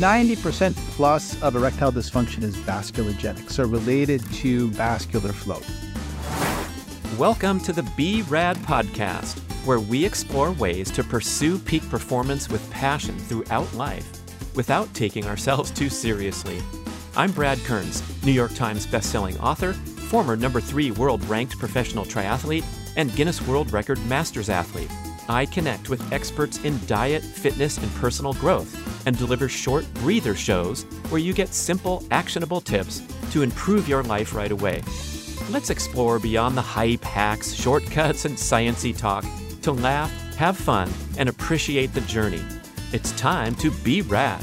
90% plus of erectile dysfunction is vasculogenic, so related to vascular flow. Welcome to the Be Rad podcast, where we explore ways to pursue peak performance with passion throughout life without taking ourselves too seriously. I'm Brad Kearns, New York Times bestselling author, former number three world ranked professional triathlete, and Guinness World Record Masters athlete. I connect with experts in diet, fitness, and personal growth and deliver short breather shows where you get simple, actionable tips to improve your life right away. Let's explore beyond the hype, hacks, shortcuts, and sciency talk to laugh, have fun, and appreciate the journey. It's time to be rad.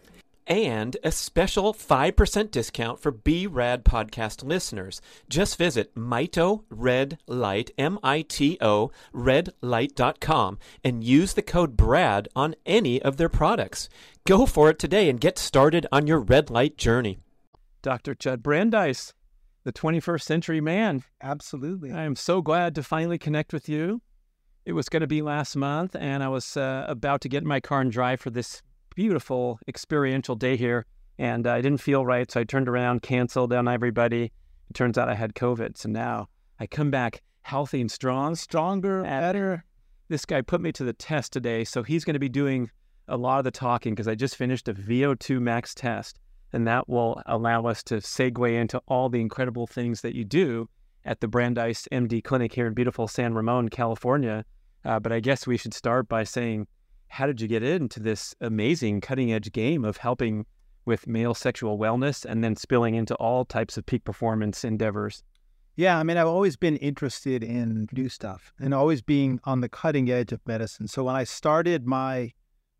and a special 5% discount for B-Rad podcast listeners. Just visit Mito Red Light, M-I-T-O, redlight.com and use the code BRAD on any of their products. Go for it today and get started on your red light journey. Dr. Judd Brandeis, the 21st century man. Absolutely. I am so glad to finally connect with you. It was going to be last month, and I was uh, about to get in my car and drive for this beautiful experiential day here. And I didn't feel right. So I turned around, canceled on everybody. It turns out I had COVID. So now I come back healthy and strong, stronger, better. This guy put me to the test today. So he's going to be doing a lot of the talking because I just finished a VO2 max test. And that will allow us to segue into all the incredible things that you do at the Brandeis MD clinic here in beautiful San Ramon, California. Uh, but I guess we should start by saying, how did you get into this amazing cutting edge game of helping with male sexual wellness and then spilling into all types of peak performance endeavors? Yeah, I mean, I've always been interested in new stuff and always being on the cutting edge of medicine. So when I started my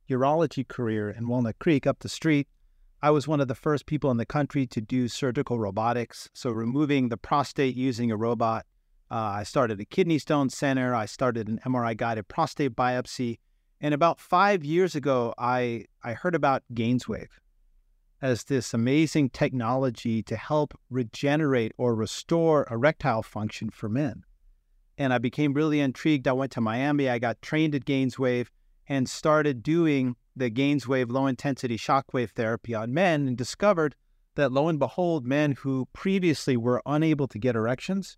urology career in Walnut Creek up the street, I was one of the first people in the country to do surgical robotics. So removing the prostate using a robot. Uh, I started a kidney stone center. I started an MRI guided prostate biopsy. And about five years ago, I, I heard about GainsWave as this amazing technology to help regenerate or restore erectile function for men. And I became really intrigued. I went to Miami, I got trained at GainsWave, and started doing the Gainswave low intensity shockwave therapy on men and discovered that lo and behold, men who previously were unable to get erections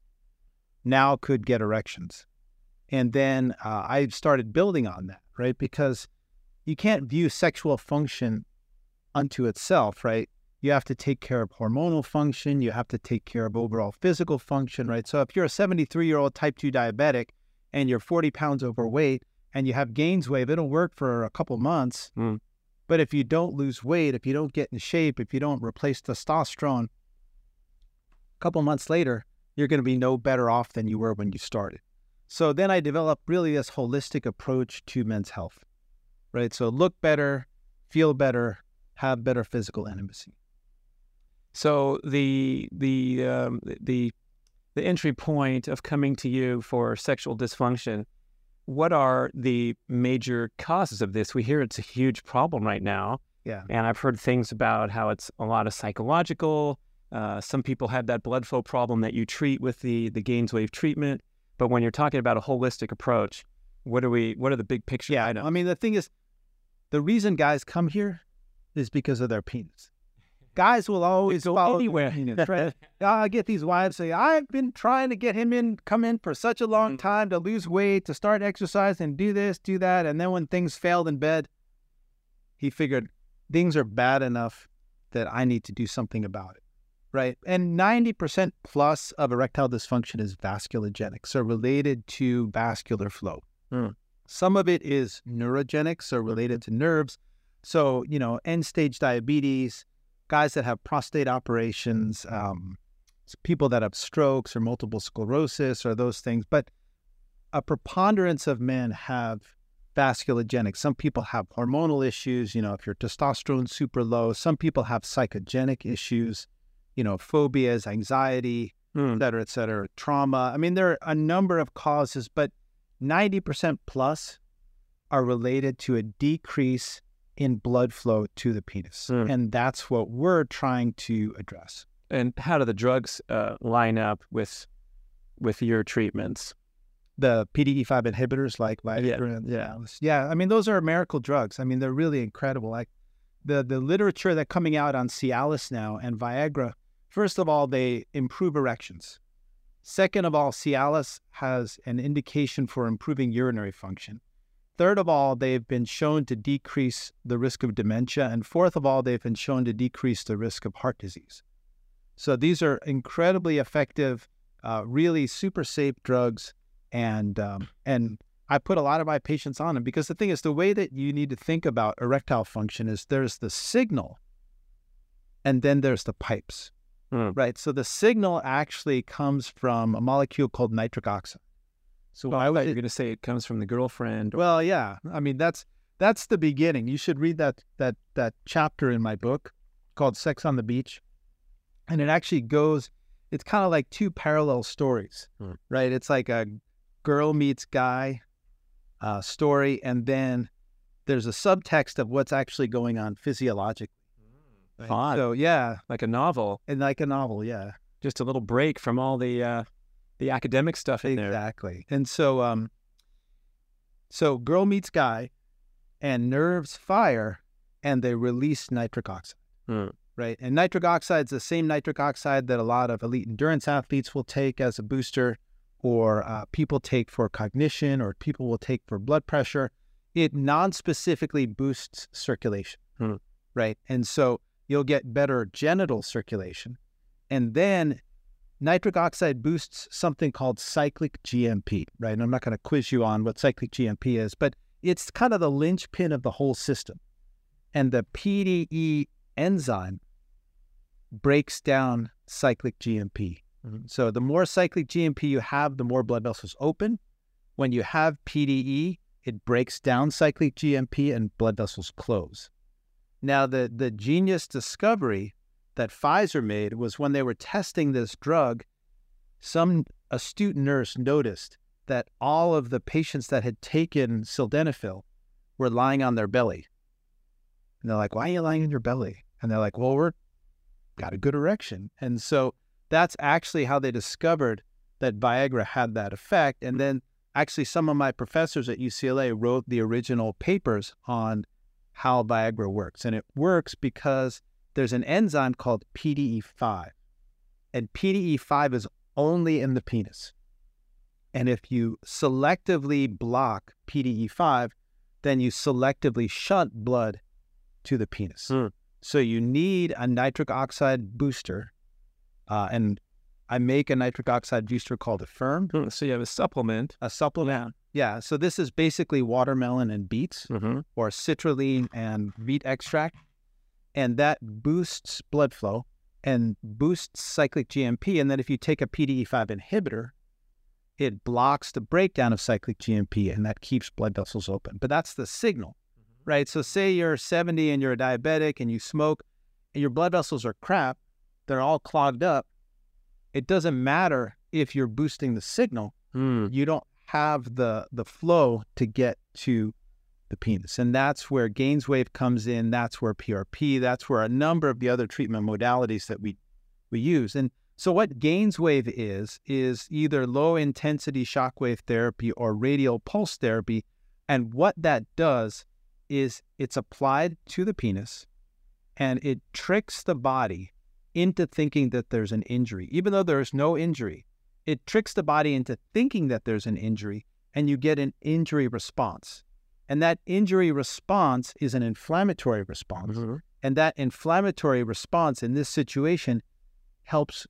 now could get erections. And then uh, I started building on that, right? Because you can't view sexual function unto itself, right? You have to take care of hormonal function. You have to take care of overall physical function, right? So if you're a 73 year old type 2 diabetic and you're 40 pounds overweight and you have Gainswave, it'll work for a couple months. Mm. But if you don't lose weight, if you don't get in shape, if you don't replace testosterone, a couple months later, you're going to be no better off than you were when you started. So then I developed really this holistic approach to men's health, right? So look better, feel better, have better physical intimacy. So the the um, the the entry point of coming to you for sexual dysfunction, what are the major causes of this? We hear it's a huge problem right now. Yeah. And I've heard things about how it's a lot of psychological. Uh, some people have that blood flow problem that you treat with the the Gainswave treatment. But when you're talking about a holistic approach, what are we? What are the big picture? Yeah. items? I mean, the thing is, the reason guys come here is because of their penis. Guys will always go follow their anywhere. penis, right? I get these wives say, I've been trying to get him in, come in for such a long Mhm. time to lose weight, to start exercising, do this, do that. And then when things failed in bed, he figured things are bad enough that I need to do something about it. Right. And 90% plus of erectile dysfunction is vasculogenic, so related to vascular flow. Hmm. Some of it is neurogenic, so related to nerves. So, you know, end stage diabetes, guys that have prostate operations, um, people that have strokes or multiple sclerosis or those things. But a preponderance of men have vasculogenic. Some people have hormonal issues, you know, if your testosterone's super low. Some people have psychogenic issues, you know, phobias, anxiety, Hmm. et cetera, et cetera, trauma. I mean, there are a number of causes, but 90% plus are related to a decrease in blood flow to the penis. Hmm. And that's what we're trying to address. And how do the drugs uh, line up with with your treatments? The PDE5 inhibitors like Viagra and yeah. Cialis. Yeah, I mean, those are miracle drugs. I mean, they're really incredible. Like the, the literature that coming out on Cialis now and Viagra, first of all, they improve erections. Second of all, Cialis has an indication for improving urinary function. Third of all, they've been shown to decrease the risk of dementia. And fourth of all, they've been shown to decrease the risk of heart disease. So these are incredibly effective, uh, really super safe drugs. And, um, and I put a lot of my patients on them because the thing is, the way that you need to think about erectile function is there's the signal and then there's the pipes, Hmm. right? So the signal actually comes from a molecule called nitric oxide. So Well, why I would thought it, you were going to say it comes from the girlfriend. well, yeah. I mean, that's that's the beginning. You should read that that that chapter in my book called Sex on the Beach. And it actually goes it's kind of like two parallel stories, Hmm. right? It's like a girl meets guy uh, story and then there's a subtext of what's actually going on physiologically. Right? Fun. So, yeah, like a novel, and like a novel, yeah. just a little break from all the uh, the academic stuff in there. Exactly. And so um so girl meets guy and nerves fire and they release nitric oxide. Hmm. Right. And nitric oxide is the same nitric oxide that a lot of elite endurance athletes will take as a booster or uh, people take for cognition or people will take for blood pressure. It non-specifically boosts circulation. Hmm. Right. And so you'll get better genital circulation. And then nitric oxide boosts something called cyclic GMP, right? And I'm not going to quiz you on what cyclic GMP is, but it's kind of the linchpin of the whole system. And the PDE enzyme breaks down cyclic GMP. Mhm. So the more cyclic GMP you have, the more blood vessels open. When you have PDE, it breaks down cyclic GMP and blood vessels close. Now, the, the genius discovery that Pfizer made was when they were testing this drug, some astute nurse noticed that all of the patients that had taken sildenafil were lying on their belly. And they're like, why are you lying on your belly? And they're like, well, we're got a good erection. And so that's actually how they discovered that Viagra had that effect. And then actually, some of my professors at UCLA wrote the original papers on how Viagra works. And it works because there's an enzyme called PDE5. And PDE5 is only in the penis. And if you selectively block PDE5, then you selectively shunt blood to the penis. Hmm. So you need a nitric oxide booster. Uh, and I make a nitric oxide booster called Affirm, Hmm, So you have a supplement. a supplement. Yeah. So this is basically watermelon and beets Mm-hmm. or citrulline and beet extract. And that boosts blood flow and boosts cyclic GMP. And then if you take a PDE5 inhibitor, it blocks the breakdown of cyclic GMP and that keeps blood vessels open. But that's the signal, right? So say you're 70 and you're a diabetic and you smoke and your blood vessels are crap, they're all clogged up. It doesn't matter if you're boosting the signal Hmm. you don't have the the flow to get to the penis. And that's where gainswave comes in that's where prp that's where a number of the other treatment modalities that we we use. And so what gainswave is is either low intensity shockwave therapy or radial pulse therapy. And what that does is it's applied to the penis and it tricks the body into thinking that there's an injury even though there is no injury it tricks the body into thinking that there's an injury and you get an injury response. And that injury response is an inflammatory response. Mhm. And that inflammatory response in this situation helps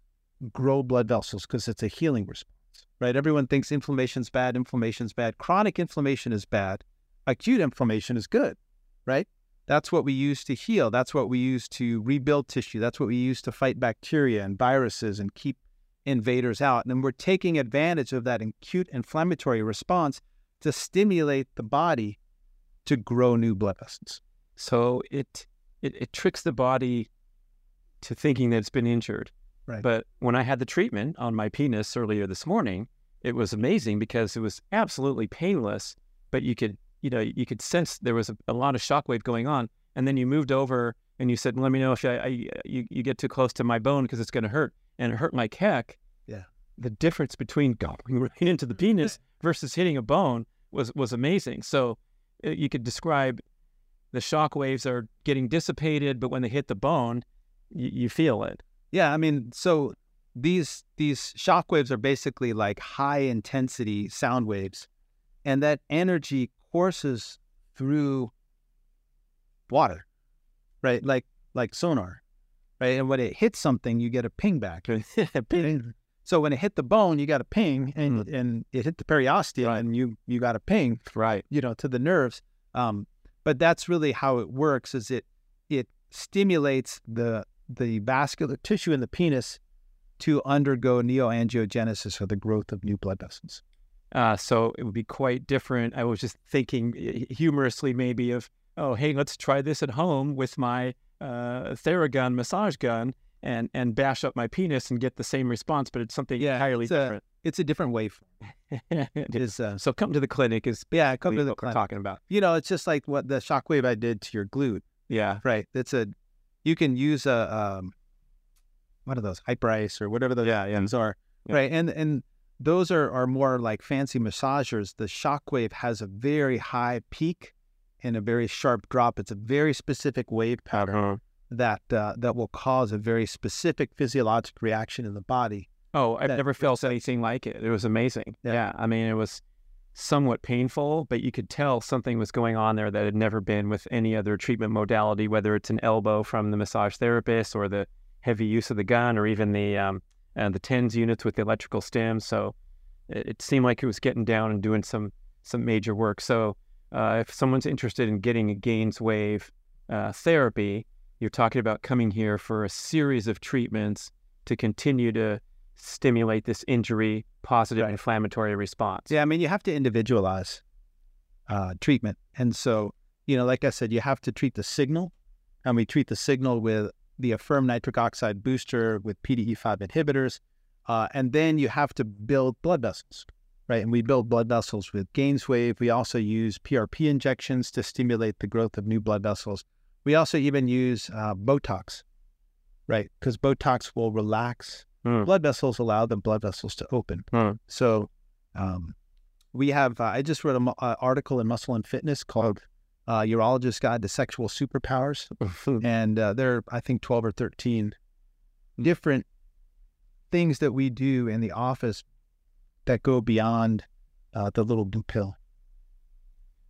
grow blood vessels because it's a healing response, right? Everyone thinks inflammation's bad, inflammation's bad. Chronic inflammation is bad. Acute inflammation is good, right? That's what we use to heal. That's what we use to rebuild tissue. That's what we use to fight bacteria and viruses and keep invaders out. And we're taking advantage of that acute inflammatory response to stimulate the body to grow new blood vessels. So it, it it tricks the body to thinking that it's been injured. Right. But when I had the treatment on my penis earlier this morning, it was amazing because it was absolutely painless. But you could you know you could sense there was a, a lot of shockwave going on, and then you moved over and you said, "Let me know if I, I you, you get too close to my bone because it's going to hurt," and it hurt my heck. Yeah. The difference between going right into the penis versus hitting a bone was was amazing. So uh, you could describe the shock waves are getting dissipated, but when they hit the bone, you, you feel it. Yeah, I mean, so these these shock waves are basically like high intensity sound waves, and that energy courses through water, right? Like like sonar, right? And when it hits something, you get a ping back. Ping. So when it hit the bone, you got a ping, and and it hit the periosteum, Right. and you you got a ping, right. you know, to the nerves. Um, but that's really how it works. Is it it stimulates the the vascular tissue in the penis to undergo neoangiogenesis or the growth of new blood vessels. Uh, so it would be quite different. I was just thinking uh, humorously, maybe of, oh, hey, let's try this at home with my uh, Theragun massage gun and and bash up my penis and get the same response, but it's something Yeah, entirely it's a- different. It's a different wave. It is, uh, so come to the clinic is yeah, come to the clinic. talking about. You know, it's just like what the shockwave I did to your glute, Yeah. right? It's a, you can use a, um, what are those Hyperice or whatever those Yeah, yeah. are, Yeah. right? And and those are are more like fancy massagers. The shockwave has a very high peak and a very sharp drop. It's a very specific wave pattern Uh-huh. that uh, that will cause a very specific physiologic reaction in the body. Oh, I've never felt anything like it. It was amazing. Yeah. Yeah. I mean, it was somewhat painful, but you could tell something was going on there that had never been with any other treatment modality, whether it's an elbow from the massage therapist or the heavy use of the gun or even the um, uh, the TENS units with the electrical stims. So it, it seemed like it was getting down and doing some some major work. So uh, if someone's interested in getting a gains wave uh, therapy, you're talking about coming here for a series of treatments to continue to stimulate this injury positive Right. inflammatory response. Yeah, I mean, you have to individualize uh, treatment, and so you know, like I said, you have to treat the signal, and we treat the signal with the Affirm nitric oxide booster with PDE5 inhibitors, uh, and then you have to build blood vessels, right? And we build blood vessels with Gainswave. We also use PRP injections to stimulate the growth of new blood vessels. We also even use uh, Botox, right? Because Botox will relax Hmm. blood vessels, allow the blood vessels to open. Hmm. So, um, we have. Uh, I just wrote an article in Muscle and Fitness called uh, "Urologist Guide to Sexual Superpowers," and uh, there are I think twelve or thirteen different things that we do in the office that go beyond uh, the little blue pill.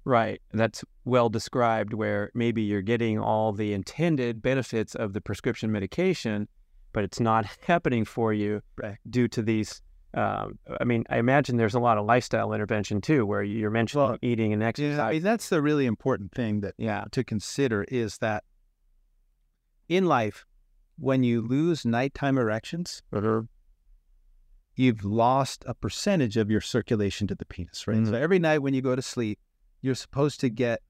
Right. That's well described, where maybe you're getting all the intended benefits of the prescription medication, but it's not happening for you right. due to these. Um, I mean, I imagine there's a lot of lifestyle intervention too, where you're mentioning well, eating and exercise. Yeah, I mean, that's the really important thing that yeah. to consider is that in life, when you lose nighttime erections, uh-huh. You've lost a percentage of your circulation to the penis, right? Mm-hmm. So every night when you go to sleep, you're supposed to get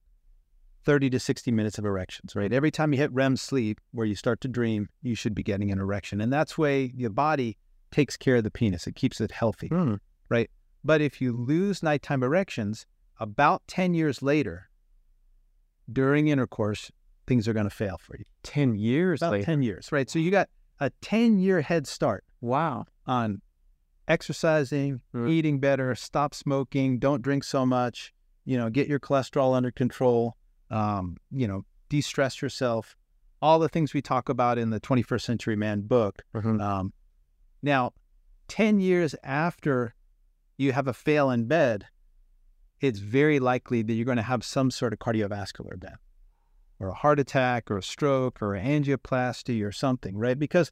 30 to 60 minutes of erections, right? Every time you hit REM sleep, where you start to dream, you should be getting an erection. And that's way your body takes care of the penis. It keeps it healthy, mm. right? But if you lose nighttime erections, about 10 years later, during intercourse, things are going to fail for you. 10 years about later. 10 years, right? So you got a 10 year head start. Wow. On exercising, mm. eating better, stop smoking, don't drink so much, you know, get your cholesterol under control, um, you know, de-stress yourself, all the things we talk about in the 21st Century Man book. Mm-hmm. Um, now, 10 years after you have a fail in bed, it's very likely that you're going to have some sort of cardiovascular event or a heart attack or a stroke or an angioplasty or something, right? Because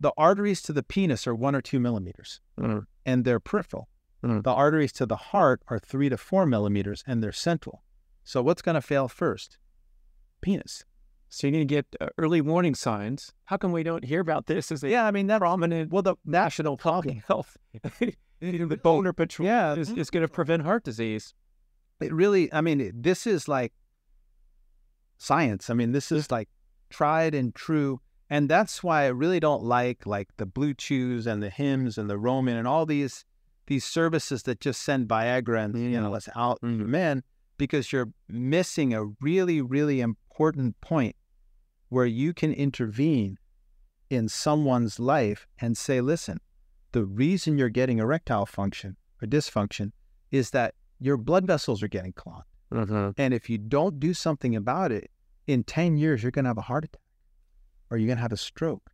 the arteries to the penis are one or two millimeters mm-hmm. and they're peripheral. Mm. The arteries to the heart are three to four millimeters and they're central. So what's going to fail first? Penis. So you need to get uh, early warning signs. How come we don't hear about this as a yeah? I mean that prominent well the national public health. the boner patrol yeah. is, is going to prevent heart disease. It really, I mean, this is like science. I mean, this is like tried and true. And that's why I really don't like like the Blue Chews and the Hims and the Roman and all these these services that just send Viagra and you know let's out mm-hmm. men because you're missing a really really important point where you can intervene in someone's life and say, listen, the reason you're getting erectile function or dysfunction is that your blood vessels are getting clogged. Mm-hmm. And if you don't do something about it, in 10 years, you're going to have a heart attack or you're going to have a stroke.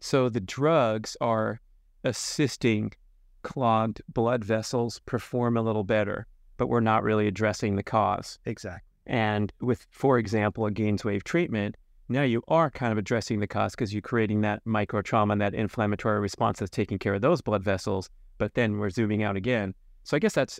So the drugs are assisting clogged blood vessels perform a little better, but we're not really addressing the cause. Exactly. And with, for example, a GAINSWave treatment, now you are kind of addressing the cause because you're creating that micro trauma and that inflammatory response that's taking care of those blood vessels. But then we're zooming out again. So I guess that's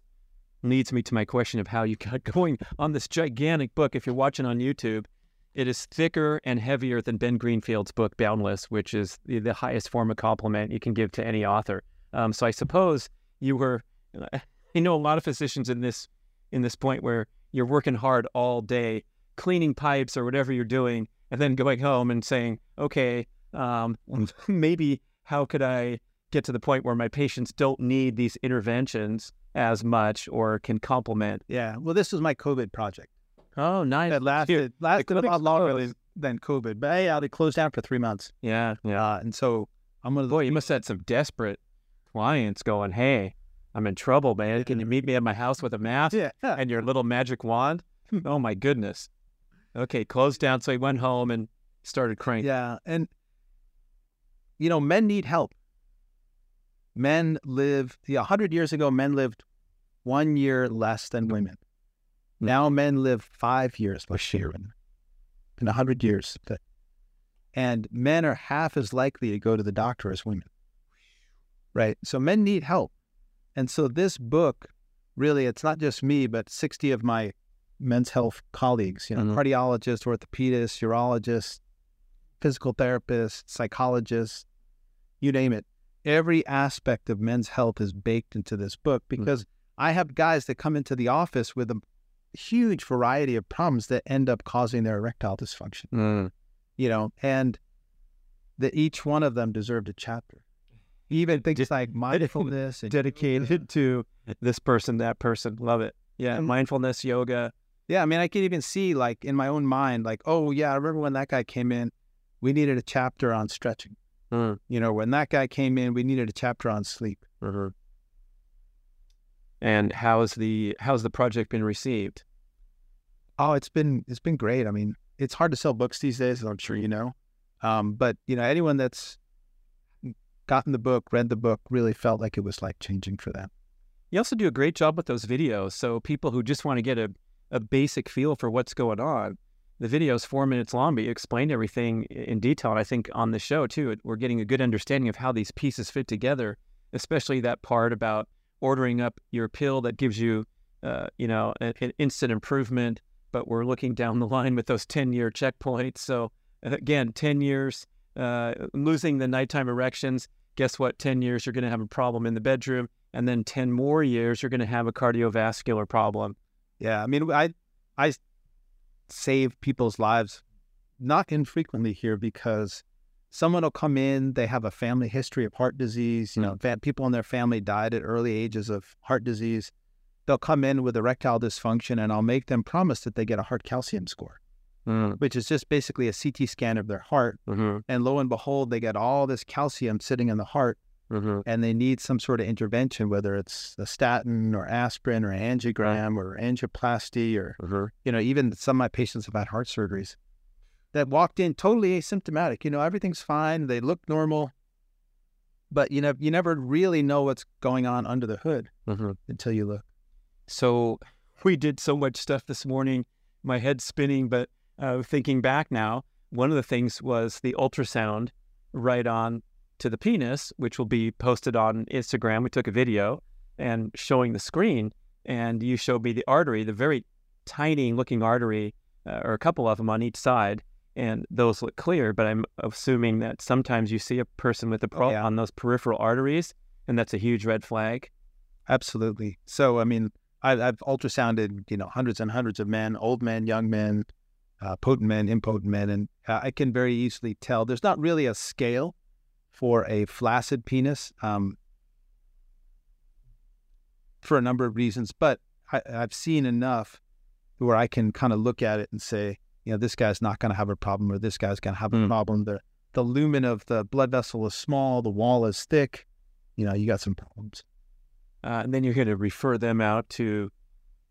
leads me to my question of how you got going on this gigantic book. If you're watching on YouTube, it is thicker and heavier than Ben Greenfield's book Boundless, which is the, the highest form of compliment you can give to any author. Um, so I suppose you were. I know a lot of physicians in this in this point where you're working hard all day, cleaning pipes or whatever you're doing, and then going home and saying, "Okay, um, maybe how could I get to the point where my patients don't need these interventions as much or can complement?" Yeah. Well, this was my COVID project. Oh, nice. That lasted lasted a lot longer than COVID, but yeah, they closed down for three months. Yeah, yeah. Uh, and so I'm gonna. Boy, you must have had some desperate clients going, "Hey, I'm in trouble, man. Can you meet me at my house with a mask yeah. and your little magic wand?" oh my goodness. Okay, closed down. So he went home and started cranking. Yeah, and you know, men need help. Men live. Yeah, hundred years ago, men lived one year less than women. Now men live five years less than women in a hundred years. And men are half as likely to go to the doctor as women right? So men need help. And so this book, really, it's not just me, but 60 of my men's health colleagues, you know, mm-hmm. cardiologists, orthopedists, urologists, physical therapists, psychologists, you name it. Every aspect of men's health is baked into this book mm. because mm-hmm. I have guys that come into the office with a huge variety of problems that end up causing their erectile dysfunction. Mm. You know, and that each one of them deserved a chapter even things like mindfulness and dedicated to this person, that person. Love it. Yeah, and, mindfulness, yoga. Yeah, I mean, I can even see like in my own mind, like, oh yeah, I remember when that guy came in, we needed a chapter on stretching. Mm. You know, when that guy came in, we needed a chapter on sleep. Mm-hmm. And how's the how's the project been received? Oh, it's been it's been great. I mean, it's hard to sell books these days, as I'm sure you know. Um, but you know, anyone that's gotten the book, read the book, really felt like it was life changing for them. You also do a great job with those videos. So people who just want to get a, a basic feel for what's going on, the video is four minutes long, but you explain everything in detail. And I think on the show too, we're getting a good understanding of how these pieces fit together, especially that part about ordering up your pill that gives you, uh, you know, an, an instant improvement. But we're looking down the line with those 10 year checkpoints. So again, 10 years, uh, losing the nighttime erections. Guess what? 10 years, you're going to have a problem in the bedroom. And then 10 more years, you're going to have a cardiovascular problem. Yeah. I mean, I, I save people's lives not infrequently here because someone will come in, they have a family history of heart disease. You know, mm. people in their family died at early ages of heart disease. They'll come in with erectile dysfunction, and I'll make them promise that they get a heart calcium score mm. which is just basically a CT scan of their heart. Mm-hmm. And lo and behold, they get all this calcium sitting in the heart. Mm-hmm. And they need some sort of intervention, whether it's a statin or aspirin or angiogram or angioplasty or, mm-hmm. you know, even some of my patients have had heart surgeries that walked in totally asymptomatic. You know, everything's fine. They look normal, but you know, you never really know what's going on under the hood mm-hmm. until you look. So we did so much stuff this morning. My head's spinning, but uh, thinking back now, one of the things was the ultrasound right on to the penis, which will be posted on Instagram. We took a video and showing the screen, and you showed me the artery, the very tiny looking artery, uh, or a couple of them on each side, and those look clear. But I'm assuming that sometimes you see a person with a problem oh, yeah. on those peripheral arteries, and that's a huge red flag. Absolutely. So, I mean, I've, I've ultrasounded, you know, hundreds and hundreds of men, old men, young men, uh, potent men, impotent men, and uh, I can very easily tell. There's not really a scale for a flaccid penis um, for a number of reasons, but I, I've seen enough where I can kind of look at it and say, you know, this guy's not going to have a problem, or this guy's going to have a mm. problem. The the lumen of the blood vessel is small, the wall is thick. You know, you got some problems. Uh, and then you're going to refer them out to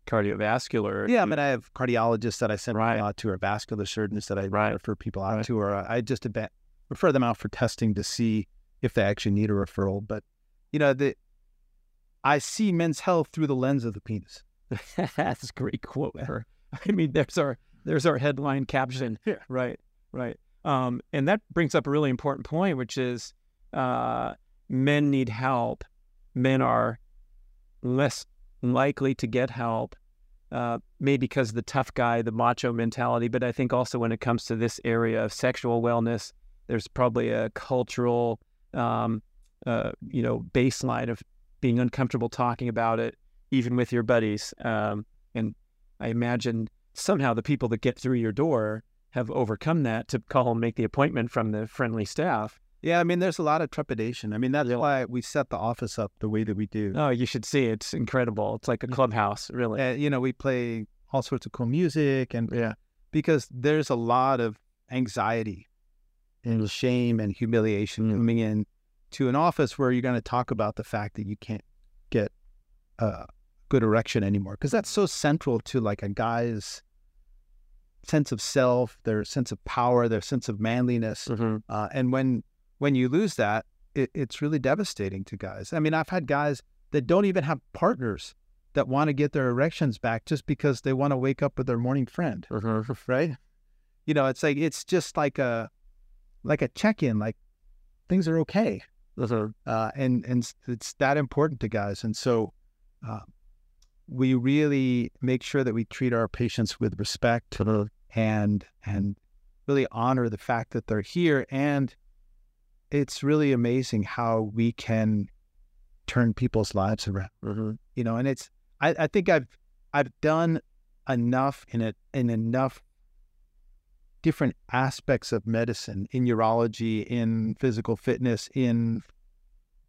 cardiovascular. Yeah, I mean, I have cardiologists that I send right. out to, or vascular surgeons that I right. refer people out right. to, or I just refer them out for testing to see if they actually need a referral. But you know, the I see men's health through the lens of the penis. That's a great quote. I mean, there's our there's our headline caption. Yeah. Right. Right. Um, and that brings up a really important point, which is uh, men need help. Men are less likely to get help, uh, maybe because of the tough guy, the macho mentality. But I think also when it comes to this area of sexual wellness, there's probably a cultural, um, uh, you know, baseline of being uncomfortable talking about it, even with your buddies. Um, and I imagine somehow the people that get through your door have overcome that to call and make the appointment from the friendly staff. Yeah, I mean, there's a lot of trepidation. I mean, that's yeah. why we set the office up the way that we do. Oh, you should see. It's incredible. It's like a clubhouse, really. Uh, you know, we play all sorts of cool music, and yeah, because there's a lot of anxiety and shame and humiliation mm. coming in to an office where you're going to talk about the fact that you can't get a good erection anymore, because that's so central to like a guy's sense of self, their sense of power, their sense of manliness, mm-hmm. uh, and when when you lose that, it, it's really devastating to guys. I mean, I've had guys that don't even have partners that want to get their erections back just because they want to wake up with their morning friend, mm-hmm. right? You know, it's like it's just like a like a check in, like things are okay, mm-hmm. uh, and and it's that important to guys, and so uh, we really make sure that we treat our patients with respect mm-hmm. and and really honor the fact that they're here and it's really amazing how we can turn people's lives around. Mm-hmm. You know, and it's I, I think I've I've done enough in it in enough different aspects of medicine in urology, in physical fitness, in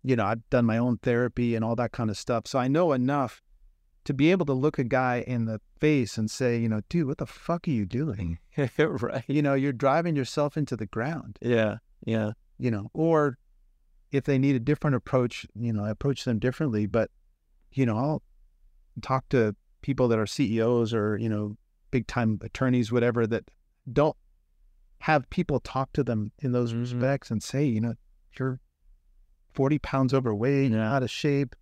you know, I've done my own therapy and all that kind of stuff. So I know enough to be able to look a guy in the face and say, you know, dude, what the fuck are you doing? right. You know, you're driving yourself into the ground. Yeah. Yeah you know, or if they need a different approach, you know, I approach them differently. But, you know, I'll talk to people that are CEOs or, you know, big time attorneys, whatever, that don't have people talk to them in those Mhm. respects and say, you know, you're 40 pounds overweight, Yeah. out of shape.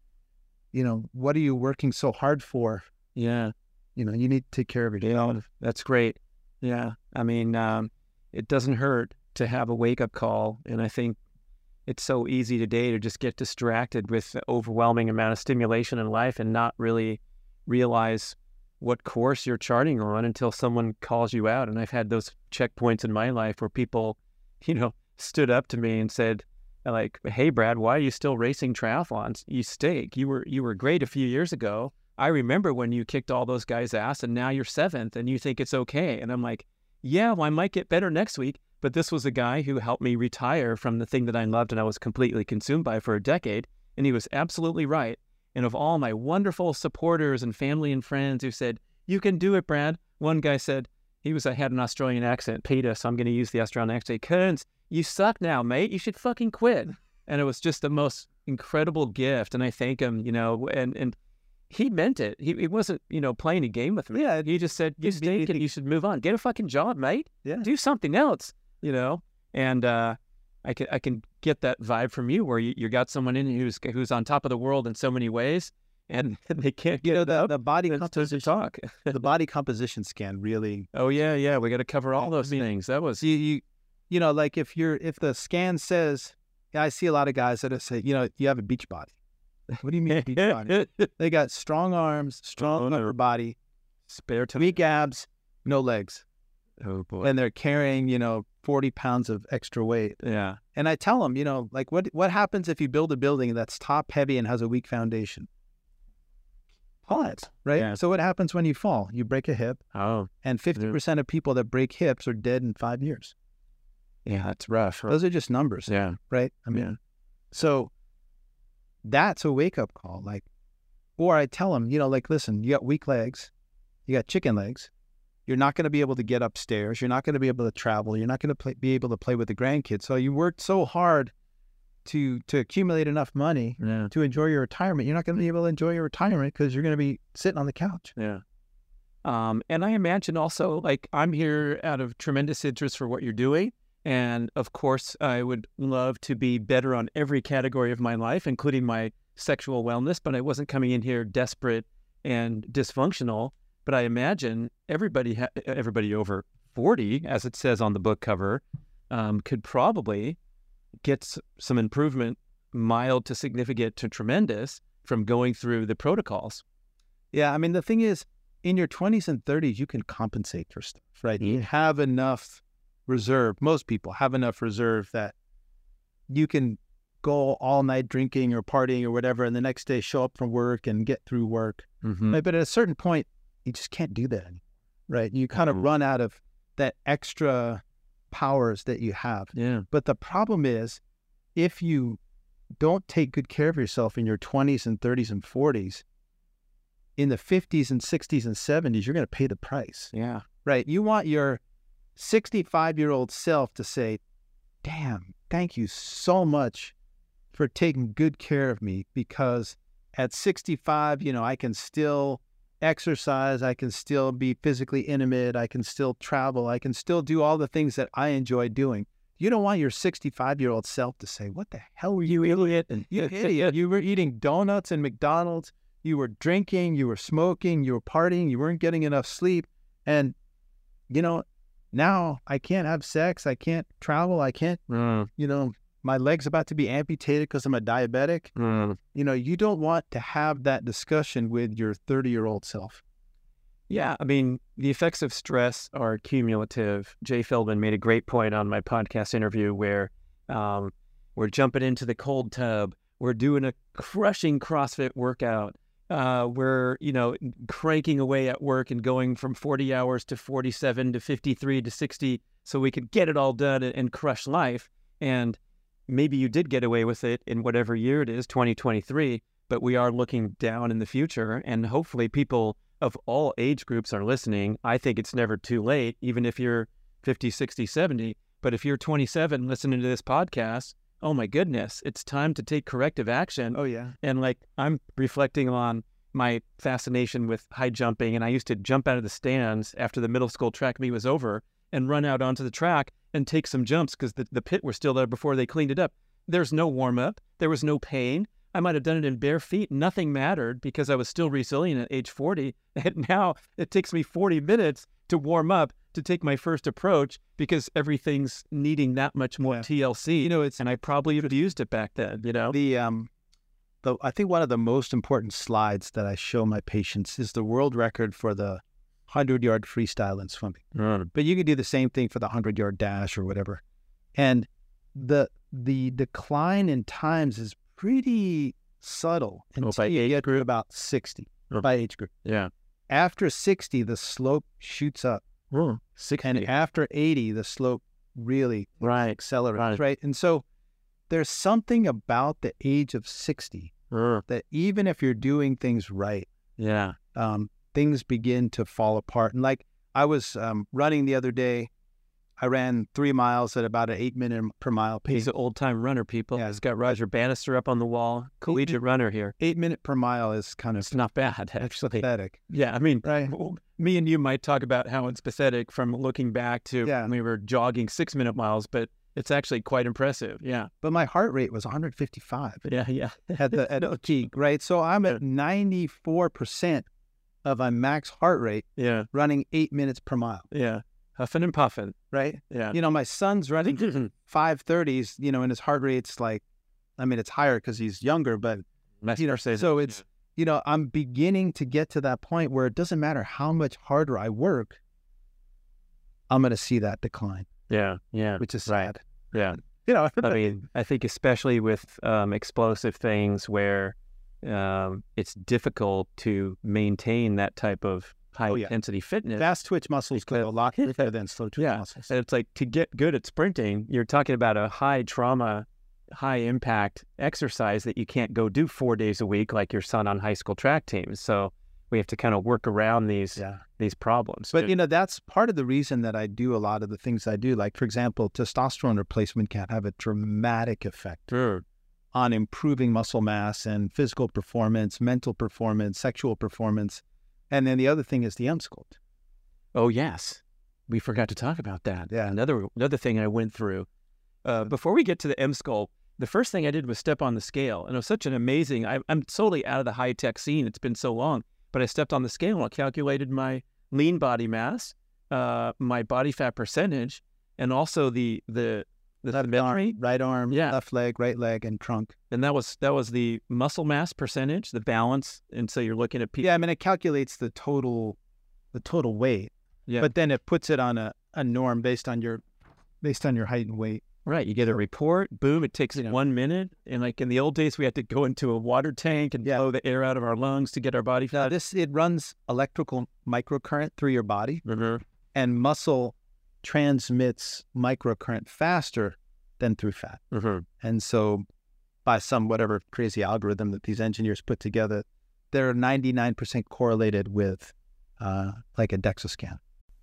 You know, what are you working so hard for? Yeah. You know, you need to take care of yourself. Yeah, that's great. Yeah, I mean, um, it doesn't hurt to have a wake up call, and I think it's so easy today to just get distracted with the overwhelming amount of stimulation in life and not really realize what course you're charting on until someone calls you out. And I've had those checkpoints in my life where people, you know, stood up to me and said, like, "Hey, Brad, why are you still racing triathlons? You stink. You were you were great a few years ago." I remember when you kicked all those guys' ass and now you're seventh and you think it's okay. And I'm like, yeah, well, I might get better next week. But this was a guy who helped me retire from the thing that I loved and I was completely consumed by for a decade. And he was absolutely right. And of all my wonderful supporters and family and friends who said, you can do it, Brad, one guy said, he was, I had an Australian accent, Peter, so I'm going to use the Australian accent. Kearns, you suck now, mate. You should fucking quit. And it was just the most incredible gift. And I thank him, you know, and, and, he meant it. He, he wasn't, you know, playing a game with me. Yeah, He just said, "You stink and you should move on. Get a fucking job, mate. Yeah. Do something else." You know. And uh, I can I can get that vibe from you, where you, you got someone in who's who's on top of the world in so many ways, and they can't You get know, the, the body composition, talk. the body composition scan really oh yeah, yeah. We got to cover all those I mean, things. That was you, you, you know, like if you're if the scan says, I see a lot of guys that say, you know, you have a beach body. What do you mean beach body? They got strong arms, strong upper body, spare time. weak abs, no legs, Oh boy. and they're carrying, you know, forty pounds of extra weight. yeah. And I tell them, you know, like what what happens if you build a building that's top heavy and has a weak foundation? Falls, right? Yeah. So what happens when you fall? You break a hip, Oh and fifty percent of people that break hips are dead in five years. Yeah, that's rough. Those are just numbers, Yeah. right? I mean, Yeah. so that's a wake up call. Like, or I tell them, you know, like, listen, you got weak legs, you got chicken legs. You're not going to be able to get upstairs. You're not going to be able to travel. You're not going to be able to play with the grandkids. So you worked so hard to to accumulate enough money Yeah. to enjoy your retirement. You're not going to be able to enjoy your retirement because you're going to be sitting on the couch. Yeah. Um, and I imagine also, like, I'm here out of tremendous interest for what you're doing. And of course, I would love to be better on every category of my life, including my sexual wellness. But I wasn't coming in here desperate and dysfunctional. But I imagine everybody, ha- everybody over 40, as it says on the book cover, um, could probably get s- some improvement, mild to significant to tremendous, from going through the protocols. Yeah, I mean the thing is, in your 20s and 30s, you can compensate for stuff, right? You have enough reserve. Most people have enough reserve that you can go all night drinking or partying or whatever, and the next day show up from work and get through work. Mm-hmm. But at a certain point, you just can't do that right? You kind of Mhm. run out of that extra powers that you have. Yeah. But the problem is, if you don't take good care of yourself in your 20s and 30s and 40s, in the 50s and 60s and 70s, you're going to pay the price, Yeah. right? You want your 65 year old self to say, damn, thank you so much for taking good care of me because at 65, you know, I can still exercise, I can still be physically intimate, I can still travel, I can still do all the things that I enjoy doing. You don't want your 65 year old self to say, What the hell were you, idiot. you idiot? You were eating donuts and McDonald's, you were drinking, you were smoking, you were partying, you weren't getting enough sleep. And, you know, now I can't have sex, I can't travel, I can't, Mm, you know, my leg's about to be amputated because I'm a diabetic. mm. You know, you don't want to have that discussion with your 30 year old self. Yeah. I mean, the effects of stress are cumulative. Jay Feldman made a great point on my podcast interview where um, we're jumping into the cold tub, we're doing a crushing CrossFit workout. Uh, we're, you know, cranking away at work and going from 40 hours to 47 to 53 to 60 so we could get it all done and, and crush life. And maybe you did get away with it in whatever year it is, 2023, but we are looking down in the future. And hopefully, people of all age groups are listening. I think it's never too late, even if you're 50, 60, 70. But if you're 27 listening to this podcast, oh my goodness, it's time to take corrective action. Oh, yeah. And like I'm reflecting on my fascination with high jumping, and I used to jump out of the stands after the middle school track meet was over and run out onto the track and take some jumps because the, the pit was still there before they cleaned it up. There's no warm up. There was no pain. I might have done it in bare feet. Nothing mattered because I was still resilient at age 40. And now it takes me 40 minutes to warm up to take my first approach because everything's needing that much more Yeah. TLC. You know, it's and I probably would have used it back then, you know? the um, the I think one of the most important slides that I show my patients is the world record for the hundred yard freestyle in swimming. Mm. But you can do the same thing for the hundred yard dash or whatever, and the the decline in times is pretty subtle Oh, until by you age get to group? about sixty Or- by age group. Yeah. After sixty, the slope shoots up, Mm. 60. and after eighty, the slope really right. accelerates. Right. Right, and so there's something about the age of sixty Mm. that even if you're doing things right, Yeah. um, things begin to fall apart. And like I was um, running the other day, I ran three miles at about an eight minute per mile pace. He's an old time runner, people. Yeah. He's got Roger Bannister up on the wall. Collegiate runner here. Eight minute per mile is kind of It's not bad, actually. pathetic. Yeah, I mean, Right. me and you might talk about how it's pathetic from looking back to Yeah. when we were jogging six minute miles, but it's actually quite impressive. Yeah. But my heart rate was 155 Yeah. Yeah. at the at the peak, right? So I'm at 94 percent of my max heart rate Yeah. running eight minutes per mile, Yeah. Huffing and puffing. right? Yeah. You know, my son's running 530s, you know, and his heart rate's like, I mean, it's higher because he's younger, but you know, so it's you know, I'm beginning to get to that point where it doesn't matter how much harder I work, I'm going to see that decline, Yeah. Yeah. which is Right. sad. Yeah. You know, I mean, I think especially with um, explosive things where um, it's difficult to maintain that type of high Oh, yeah. intensity fitness. fast twitch muscles go a lot quicker than slow twitch Yeah. muscles. And it's like to get good at sprinting, you're talking about a high trauma, high impact exercise that you can't go do four days a week like your son on high school track teams. So we have to kind of work around these Yeah. these problems. But you know, that's part of the reason that I do a lot of the things I do. Like, for example, testosterone replacement can have a dramatic effect Sure. on improving muscle mass and physical performance, mental performance, sexual performance. And then the other thing is the Emsculpt. Oh yes, we forgot to talk about that. Yeah. another another thing I went through. Uh, before we get to the Emsculpt, the first thing I did was step on the scale, and it was such an amazing. I, I'm totally out of the high tech scene. It's been so long, but I stepped on the scale and I calculated my lean body mass, uh, my body fat percentage, and also the the the Left arm, right arm, Yeah. left leg, right leg, and trunk. And that was that was the muscle mass percentage, the balance. And so you're looking at people. Yeah, I mean, it calculates the total, the total weight. Yeah. But then it puts it on a, a norm based on your, based on your height and weight. Right. You get a report, boom, it takes You know. one minute. And like in the old days, we had to go into a water tank and Yeah. blow the air out of our lungs to get our body Now fat. this it runs electrical microcurrent through your body, Mhm. and muscle transmits microcurrent faster than through fat. Mhm. And so, by some whatever crazy algorithm that these engineers put together, they're 99% correlated with uh, like a DEXA scan.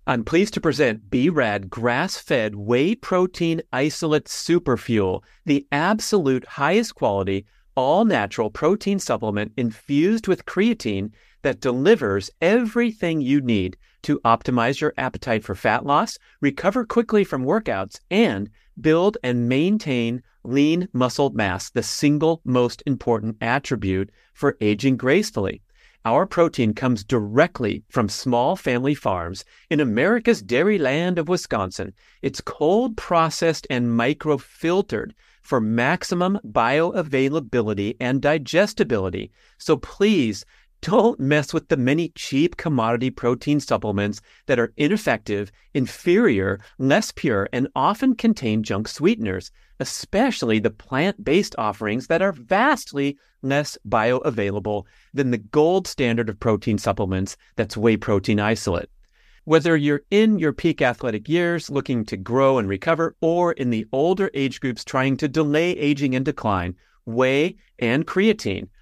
I'm pleased to present B-Rad grass-fed whey protein isolate superfuel, the absolute highest quality, all-natural protein supplement infused with creatine that delivers everything you need to optimize your appetite for fat loss, recover quickly from workouts, and build and maintain lean muscle mass, the single most important attribute for aging gracefully. Our protein comes directly from small family farms in America's dairy land of Wisconsin. It's cold processed and microfiltered for maximum bioavailability and digestibility. So please don't mess with the many cheap commodity protein supplements that are ineffective, inferior, less pure, and often contain junk sweeteners, especially the plant based offerings that are vastly less bioavailable than the gold standard of protein supplements that's whey protein isolate. Whether you're in your peak athletic years looking to grow and recover, or in the older age groups trying to delay aging and decline, whey and creatine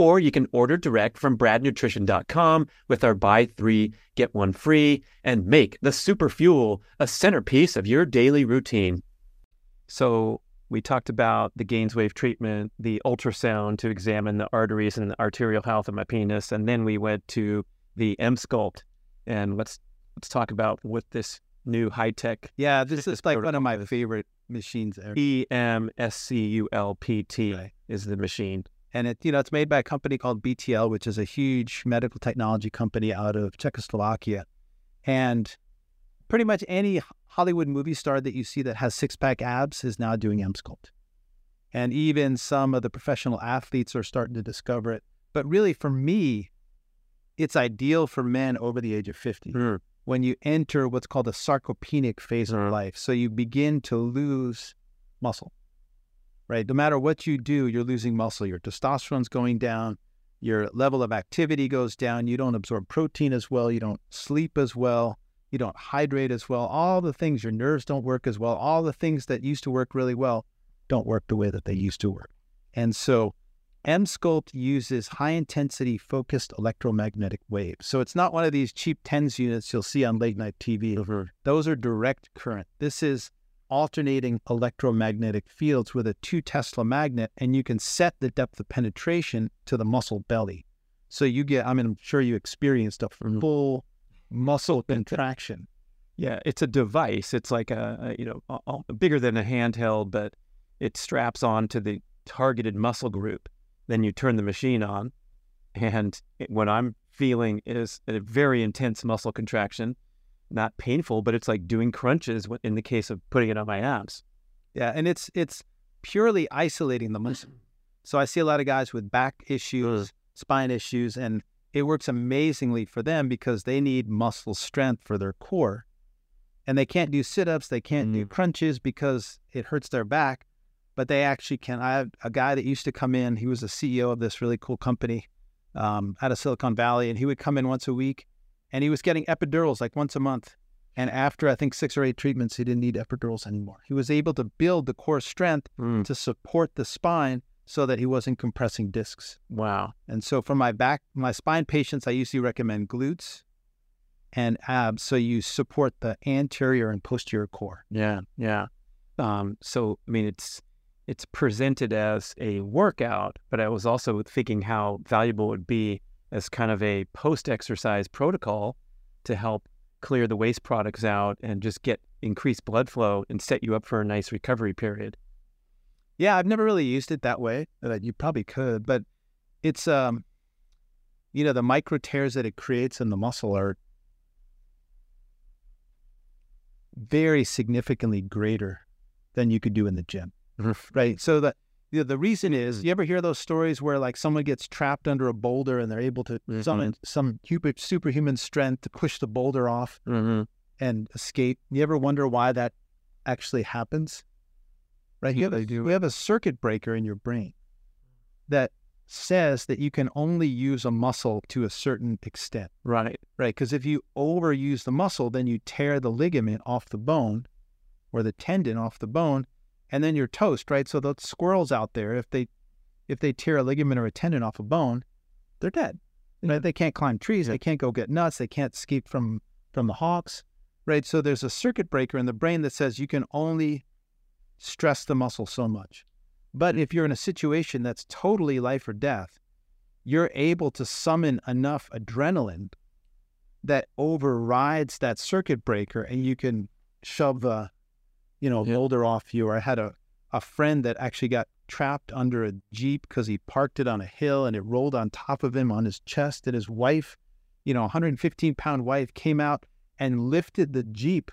Or you can order direct from bradnutrition.com with our buy three, get one free, and make the super fuel a centerpiece of your daily routine. So we talked about the GainsWave treatment, the ultrasound to examine the arteries and the arterial health of my penis, and then we went to the Emsculpt. And let's let's talk about what this new high tech. Yeah, this is like one of my favorite machines ever. E M S C U L P T is the machine. And it you know it's made by a company called BTL, which is a huge medical technology company out of Czechoslovakia, and pretty much any Hollywood movie star that you see that has six pack abs is now doing Emsculpt, and even some of the professional athletes are starting to discover it. But really, for me, it's ideal for men over the age of fifty when you enter what's called a sarcopenic phase Mhm. of life. So you begin to lose muscle, right? No matter what you do, you're losing muscle. Your testosterone's going down, your level of activity goes down, you don't absorb protein as well, you don't sleep as well, you don't hydrate as well. All the things, your nerves don't work as well. All the things that used to work really well don't work the way that they used to work. And so Emsculpt uses high intensity focused electromagnetic waves. So it's not one of these cheap TENS units you'll see on late night TV. Mm-hmm. Those are direct current. This is alternating electromagnetic fields with a two Tesla magnet, and you can set the depth of penetration to the muscle belly. So you get, I mean, I'm sure you experienced a Mhm. full muscle contraction. Yeah, it's a device. It's like a, a you know a, a- bigger than a handheld, but it straps on to the targeted muscle group. Then you turn the machine on, and it- what I'm feeling is a very intense muscle contraction, not painful, but it's like doing crunches in the case of putting it on my abs. Yeah, and it's it's purely isolating the muscle. Mm. So I see a lot of guys with back issues, mm. spine issues, and it works amazingly for them because they need muscle strength for their core. And they can't do sit-ups, they can't do mm. crunches because it hurts their back, but they actually can. I have a guy that used to come in, he was a CEO of this really cool company um, out of Silicon Valley, and he would come in once a week and he was getting epidurals like once a month. And after I think six or eight treatments, he didn't need epidurals anymore. He was able to build the core strength Mm. to support the spine so that he wasn't compressing discs. Wow. And so for my back, my spine patients, I usually recommend glutes and abs. So you support the anterior and posterior core. Yeah, yeah. Um, so I mean, it's it's presented as a workout, but I was also thinking how valuable it would be as kind of a post-exercise protocol to help clear the waste products out and just get increased blood flow and set you up for a nice recovery period. Yeah, I've never really used it that way. But you probably could, but it's um, you know, the micro tears that it creates in the muscle are very significantly greater than you could do in the gym. right? So the the reason is, you ever hear those stories where like someone gets trapped under a boulder and they're able to Mhm. summon some super, superhuman strength to push the boulder off Mm-hmm. and escape? You ever wonder why that actually happens? Right? You have, a, do. you have a circuit breaker in your brain that says that you can only use a muscle to a certain extent Right. right? Because if you overuse the muscle, then you tear the ligament off the bone or the tendon off the bone, and then you're toast, right? So those squirrels out there, if they if they tear a ligament or a tendon off a bone, they're dead. Right? They can't climb trees, they can't go get nuts, they can't escape from from the hawks, right? So there's a circuit breaker in the brain that says you can only stress the muscle so much. But mm. if you're in a situation that's totally life or death, you're able to summon enough adrenaline that overrides that circuit breaker and you can shove the you know Yeah. boulder off you or i had a, a friend that actually got trapped under a jeep because he parked it on a hill and it rolled on top of him on his chest and his wife you know 115 pound wife came out and lifted the jeep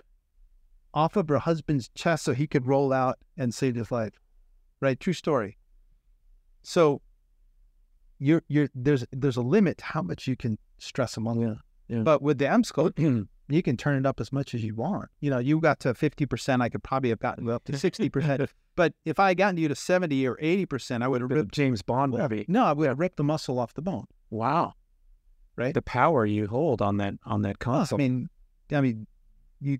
off of her husband's chest so he could roll out and save his life right true story so you're you're there's there's a limit to how much you can stress a muscle Yeah, yeah. but with the emsculpt you can turn it up as much as you want. You know, you got to 50%, I could probably have gotten up to 60%. but if I had gotten you to 70 or 80%, I would have ripped, James Bond movie. no, I would have ripped the muscle off the bone. Wow. Right. The power you hold on that on that Oh, I mean, I mean, you,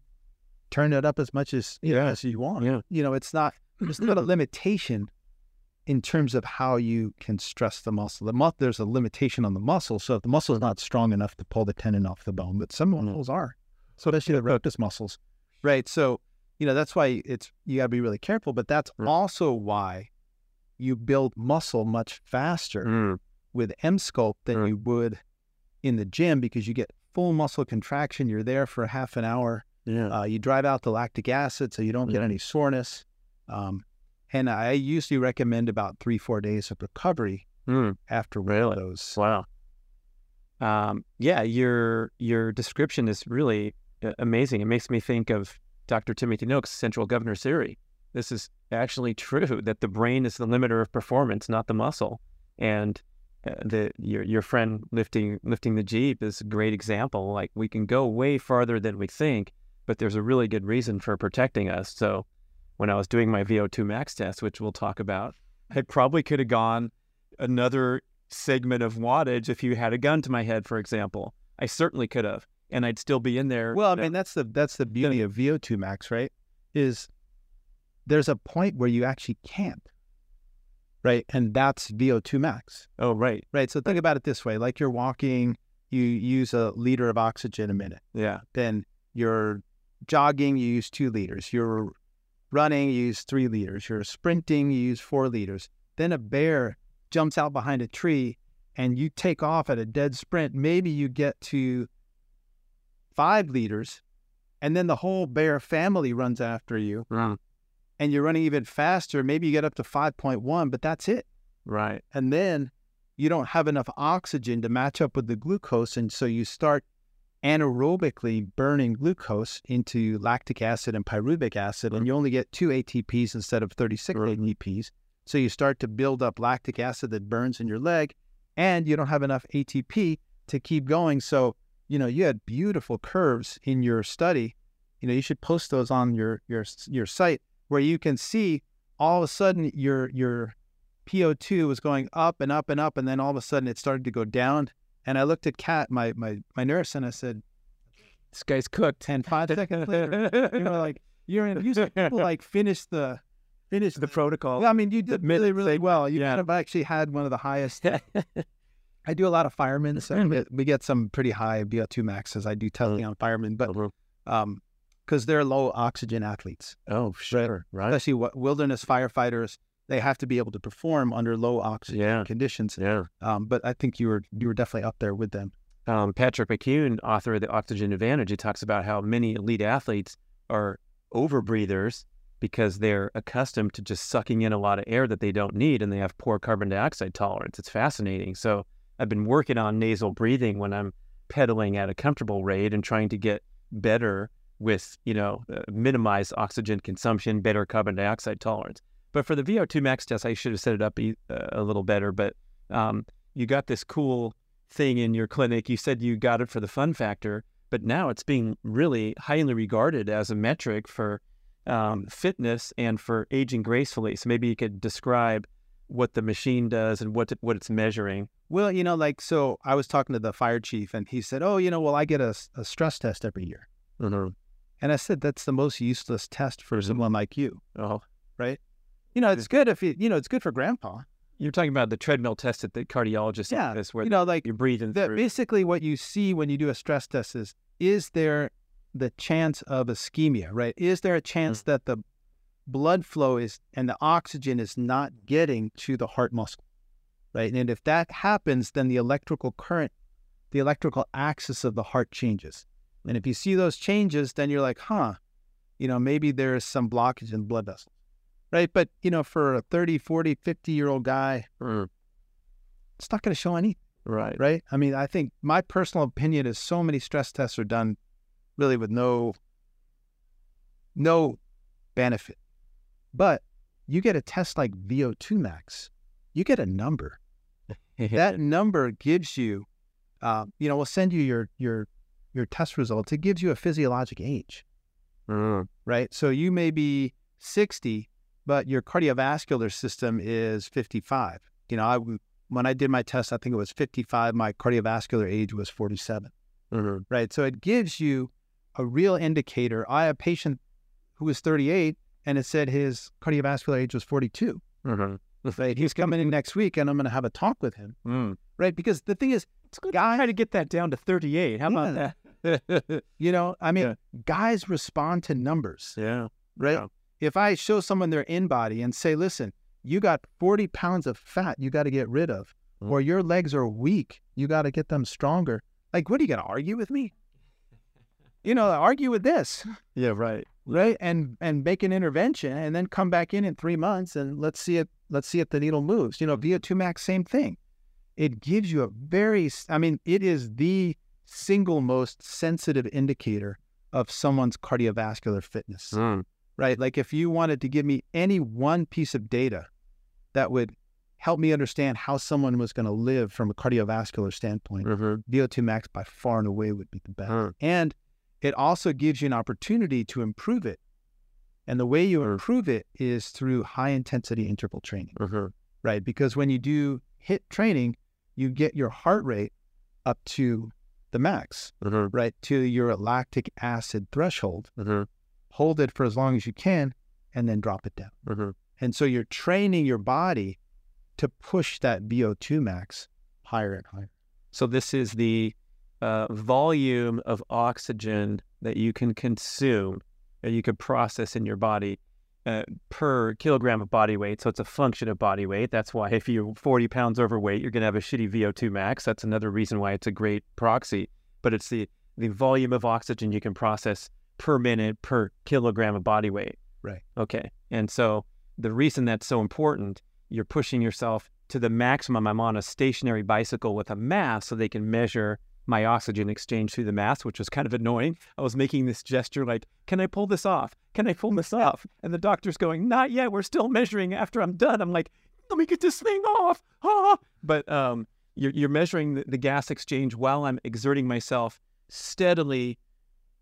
turn it up as much as you know, as you want. Yeah. You know, it's not there's not a limitation in terms of how you can stress the muscle. The mu- there's a limitation on the muscle. So if the muscle is not strong enough to pull the tendon off the bone, but some Mm. muscles are. So especially the rectus muscles. Right. So, you know, that's why it's you gotta be really careful. But that's Mm. also why you build muscle much faster Mm. with Emsculpt than Mm. you would in the gym because you get full muscle contraction. You're there for half an hour. Yeah. Uh, you drive out the lactic acid so you don't get any soreness. Um, and I usually recommend about three, four days of recovery Mm. after one of Really? those. Wow. Um, yeah, your your description is really uh, amazing. It makes me think of Dr. Timothy Noakes' central governor theory. This is actually true that the brain is the limiter of performance, not the muscle. And uh, the your your friend lifting lifting the jeep is a great example. Like we can go way farther than we think, but there's a really good reason for protecting us. So when I was doing my VO2 max test, which we'll talk about, I probably could have gone another segment of wattage if you had a gun to my head, for example. I certainly could have, and I'd still be in there. Well, I mean, that's the that's the beauty of VO2 max, right? Is there's a point where you actually can't, right? And that's VO2 max, oh, right, right? So think about it this way: like you're walking, you use a liter of oxygen a minute. yeah, Then you're jogging, you use two liters. You're running, you use three liters. You're sprinting, you use four liters. Then a bear jumps out behind a tree and you take off at a dead sprint. Maybe you get to five liters and then the whole bear family runs after you Mm, and you're running even faster. Maybe you get up to 5.1, but that's it. right, And then you don't have enough oxygen to match up with the glucose. And so you start anaerobically burning glucose into lactic acid and pyruvic acid, and you only get two ATPs instead of 36 Right. ATPs. So you start to build up lactic acid that burns in your leg, and you don't have enough ATP to keep going. So, you know, you had beautiful curves in your study. You know, you should post those on your your your site where you can see all of a sudden your your PO2 was going up and up and up, and then all of a sudden it started to go down. And I looked at Kat, my my my nurse, and I said, this guy's cooked. and five seconds later, you know, like you're in. Usually people like finish the finish the protocol. Yeah, I mean, you did mid- really really well. You yeah. kind of actually had one of the highest. I do a lot of firemen, so we get, some pretty high VO2 maxes. I do testing on firemen, but Mhm. um, because they're low oxygen athletes, oh, sure, right, especially what wilderness firefighters, they have to be able to perform under low oxygen yeah, conditions. yeah. Um, but I think you were you were definitely up there with them. um, Patrick McKeown, author of The Oxygen Advantage, he talks about how many elite athletes are overbreathers because they're accustomed to just sucking in a lot of air that they don't need and they have poor carbon dioxide tolerance. It's fascinating. So I've been working on nasal breathing when I'm pedaling at a comfortable rate and trying to get better with, you know, uh, minimize oxygen consumption, better carbon dioxide tolerance. But for the VO2 max test, I should have set it up e- uh, a little better. But um, you got this cool thing in your clinic. You said you got it for the fun factor, but now it's being really highly regarded as a metric for um, fitness and for aging gracefully. So maybe you could describe what the machine does and what what it's measuring. Well, you know, like so, I was talking to the fire chief, and he said, "Oh, you know, well, I get a, a stress test every year," Mm-hmm. and I said, "That's the most useless test for someone like you, Oh, right? You know, it's good if you, you know, it's good for grandpa. you're talking about the treadmill test that the cardiologist Yeah, does, where You know, like you're breathing the, through. basically what you see when you do a stress test is is there the chance of ischemia right? Is there a chance mm. that the blood flow is and the oxygen is not getting to the heart muscle right? And if that happens then the electrical current the electrical axis of the heart changes. And if you see those changes then you're like huh you know maybe there is some blockage in the blood vessels right but you know for a 30 40 50 year old guy Mm, it's not going to show anything right. right? I mean, I think my personal opinion is so many stress tests are done really with no no benefit. But you get a test like VO2 max, you get a number. That number gives you, uh, you know, we'll send you your your your test results. It gives you a physiologic age, Mm, right? So you may be 60, but your cardiovascular system is 55. You know, I w- when I did my test, I think it was 55. My cardiovascular age was 47 mhm. right? So it gives you a real indicator. I had a patient who was 38 and it said his cardiovascular age was 42. Mm-hmm. Right? He's coming in next week and I'm going to have a talk with him. Mm. Right? Because the thing is, It's good. Guy- Try to get that down to 38. How about that? you know, I mean, Yeah. guys respond to numbers, yeah. right? Yeah. If I show someone their InBody and say, listen, you got 40 pounds of fat you got to get rid of, Mm. or your legs are weak, you got to get them stronger. Like, what are you going to argue with me? You know, argue with this, Yeah, right. right? And and make an intervention, and then come back in in three months, and let's see it. Let's see if the needle moves. You know, VO2 max, same thing. It gives you a very, I mean, it is the single most sensitive indicator of someone's cardiovascular fitness, Mm. Right? Like if you wanted to give me any one piece of data that would help me understand how someone was going to live from a cardiovascular standpoint, Mhm. VO2 max by far and away would be the best. Mm. And it also gives you an opportunity to improve it. And the way you Mm. improve it is through high intensity interval training, Mhm. right? Because when you do HIIT training, you get your heart rate up to the max, Mhm. right? To your lactic acid threshold. Hold it for as long as you can and then drop it down. Mhm. And so you're training your body to push that VO2 max higher and higher. So this is the uh, volume of oxygen that you can consume and you can process in your body uh, per kilogram of body weight. So it's a function of body weight. That's why if you're 40 pounds overweight, you're going to have a shitty VO2 max. That's another reason why it's a great proxy. But it's the the volume of oxygen you can process per minute per kilogram of body weight. Right. Okay. And so the reason that's so important, you're pushing yourself to the maximum. I'm on a stationary bicycle with a mask so they can measure my oxygen exchange through the mask, which was kind of annoying. I was making this gesture like, can I pull this off? Can I pull this off? And the doctor's going, not yet. We're still measuring after I'm done. I'm like, let me get this thing off. Ah! But um, you're, you're measuring the, the gas exchange while I'm exerting myself steadily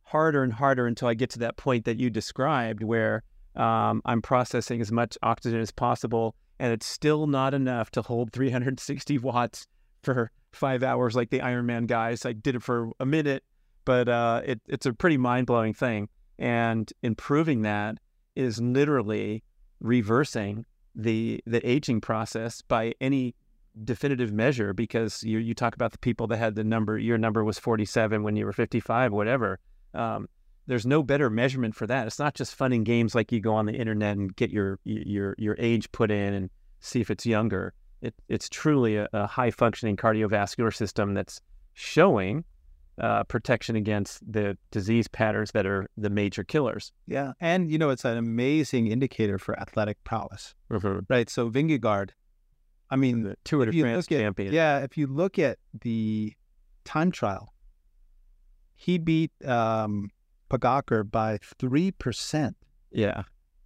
harder and harder until I get to that point that you described where um, I'm processing as much oxygen as possible, and it's still not enough to hold 360 watts for five hours like the Ironman guys. I did it for a minute, but uh, it, it's a pretty mind blowing thing. And improving that is literally reversing the the aging process by any definitive measure because you you talk about the people that had the number your number was 47 when you were 55 whatever um, there's no better measurement for that it's not just fun and games like you go on the internet and get your your your age put in and see if it's younger it, it's truly a, a high functioning cardiovascular system that's showing uh, protection against the disease patterns that are the major killers Yeah. And, you know, it's an amazing indicator for athletic prowess, right? So Vingegaard, I mean, the Tour de France look at- champion yeah, if you look at the time trial, he beat um, Pogacar by 3%, yeah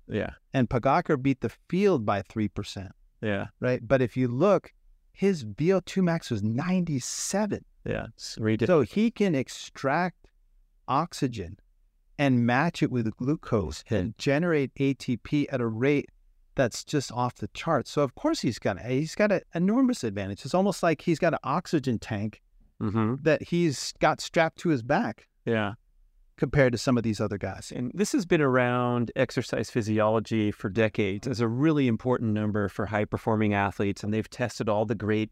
yeah and Pogacar beat the field by 3%, yeah right? But if you look, his VO2 max was 97. yeah it's ridiculous So he can extract oxygen and match it with glucose and generate ATP at a rate that's just off the charts. So of course he's got he's got an enormous advantage. It's almost like he's got an oxygen tank hmm that he's got strapped to his back yeah compared to some of these other guys. And this has been around exercise physiology for decades as a really important number for high performing athletes. And they've tested all the great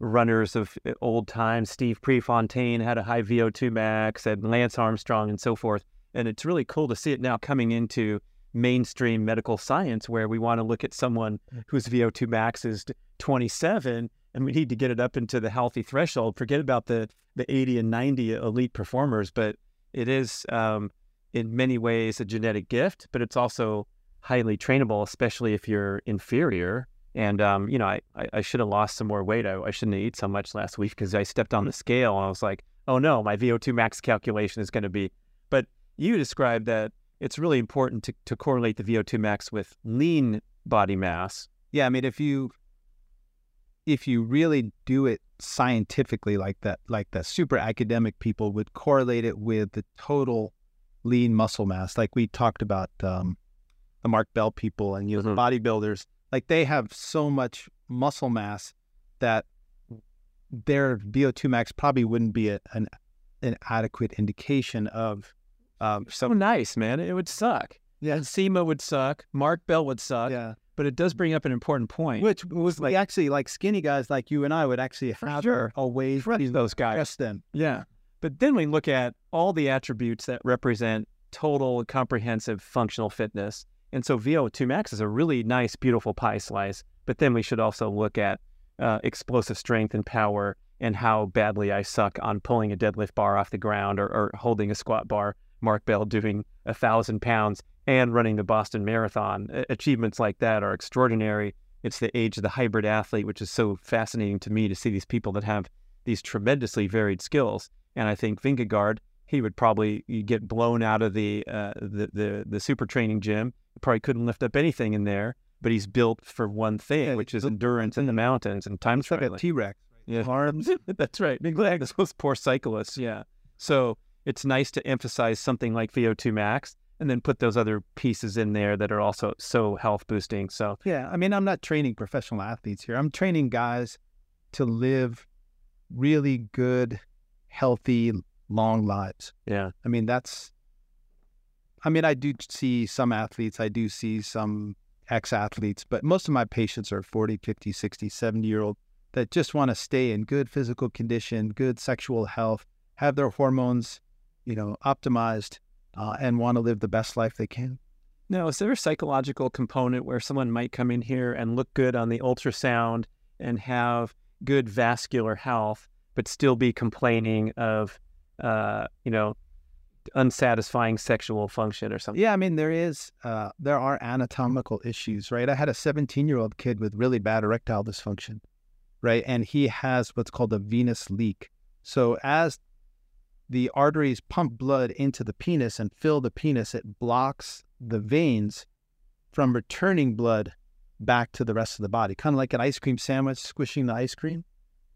runners of uh, old times. Steve Prefontaine had a high VO2 max, and Lance Armstrong, and so forth. And it's really cool to see it now coming into mainstream medical science where we want to look at someone whose VO2 max is 27 and we need to get it up into the healthy threshold. Forget about the, the 80 and 90 elite performers, but it is um, in many ways a genetic gift, but it's also highly trainable, especially if you're inferior. And um, you know, I, I, I should have lost some more weight. I, I shouldn't have eaten so much last week because I stepped on the scale and I was like, oh no, my VO2 max calculation is going to be. But you described that it's really important to, to correlate the VO2 max with lean body mass. Yeah, I mean if you if you really do it scientifically like that, like the super academic people would correlate it with the total lean muscle mass, like we talked about um, the Mark Bell people and you know, the Mhm. bodybuilders, like they have so much muscle mass that their VO2 max probably wouldn't be a, an an adequate indication of Um, So nice, man. It would suck. yeah, SEMA would suck. Mark Bell would suck. yeah. But it does bring up an important point. Which was like- actually like skinny guys like you and I would actually have sure. a way Crush those guys. press them. Yeah. But then we look at all the attributes that represent total comprehensive functional fitness. And so VO2 max is a really nice, beautiful pie slice. But then we should also look at uh, explosive strength and power and how badly I suck on pulling a deadlift bar off the ground or, or holding a squat bar. Mark Bell doing a thousand pounds and running the Boston Marathon. Achievements like that are extraordinary. It's the age of the hybrid athlete, which is so fascinating to me to see these people that have these tremendously varied skills. And I think Vingegaard, he would probably get blown out of the uh, the, the the super training gym. Probably couldn't lift up anything in there, but he's built for one thing, Yeah, which is endurance in the mountains and time It's like a. T Rex. Yeah. Arms. That's right. Exactly. Those poor cyclists. Yeah. So it's nice to emphasize something like VO2 max and then put those other pieces in there that are also so health boosting. So Yeah, I mean, I'm not training professional athletes here. I'm training guys to live really good, healthy, long lives. yeah. I mean, that's, I mean, I do see some athletes, I do see some ex athletes, but most of my patients are 40, 50, 60, 70 year old that just want to stay in good physical condition, good sexual health, have their hormones, you know, optimized, uh, and want to live the best life they can. Now, is there a psychological component where someone might come in here and look good on the ultrasound and have good vascular health, but still be complaining of, uh, you know, unsatisfying sexual function or something? Yeah, I mean there is uh, there are anatomical issues, right? I had a 17 year old kid with really bad erectile dysfunction, right, and he has what's called a venous leak. So as the arteries pump blood into the penis and fill the penis, it blocks the veins from returning blood back to the rest of the body, kind of like an ice cream sandwich squishing the ice cream.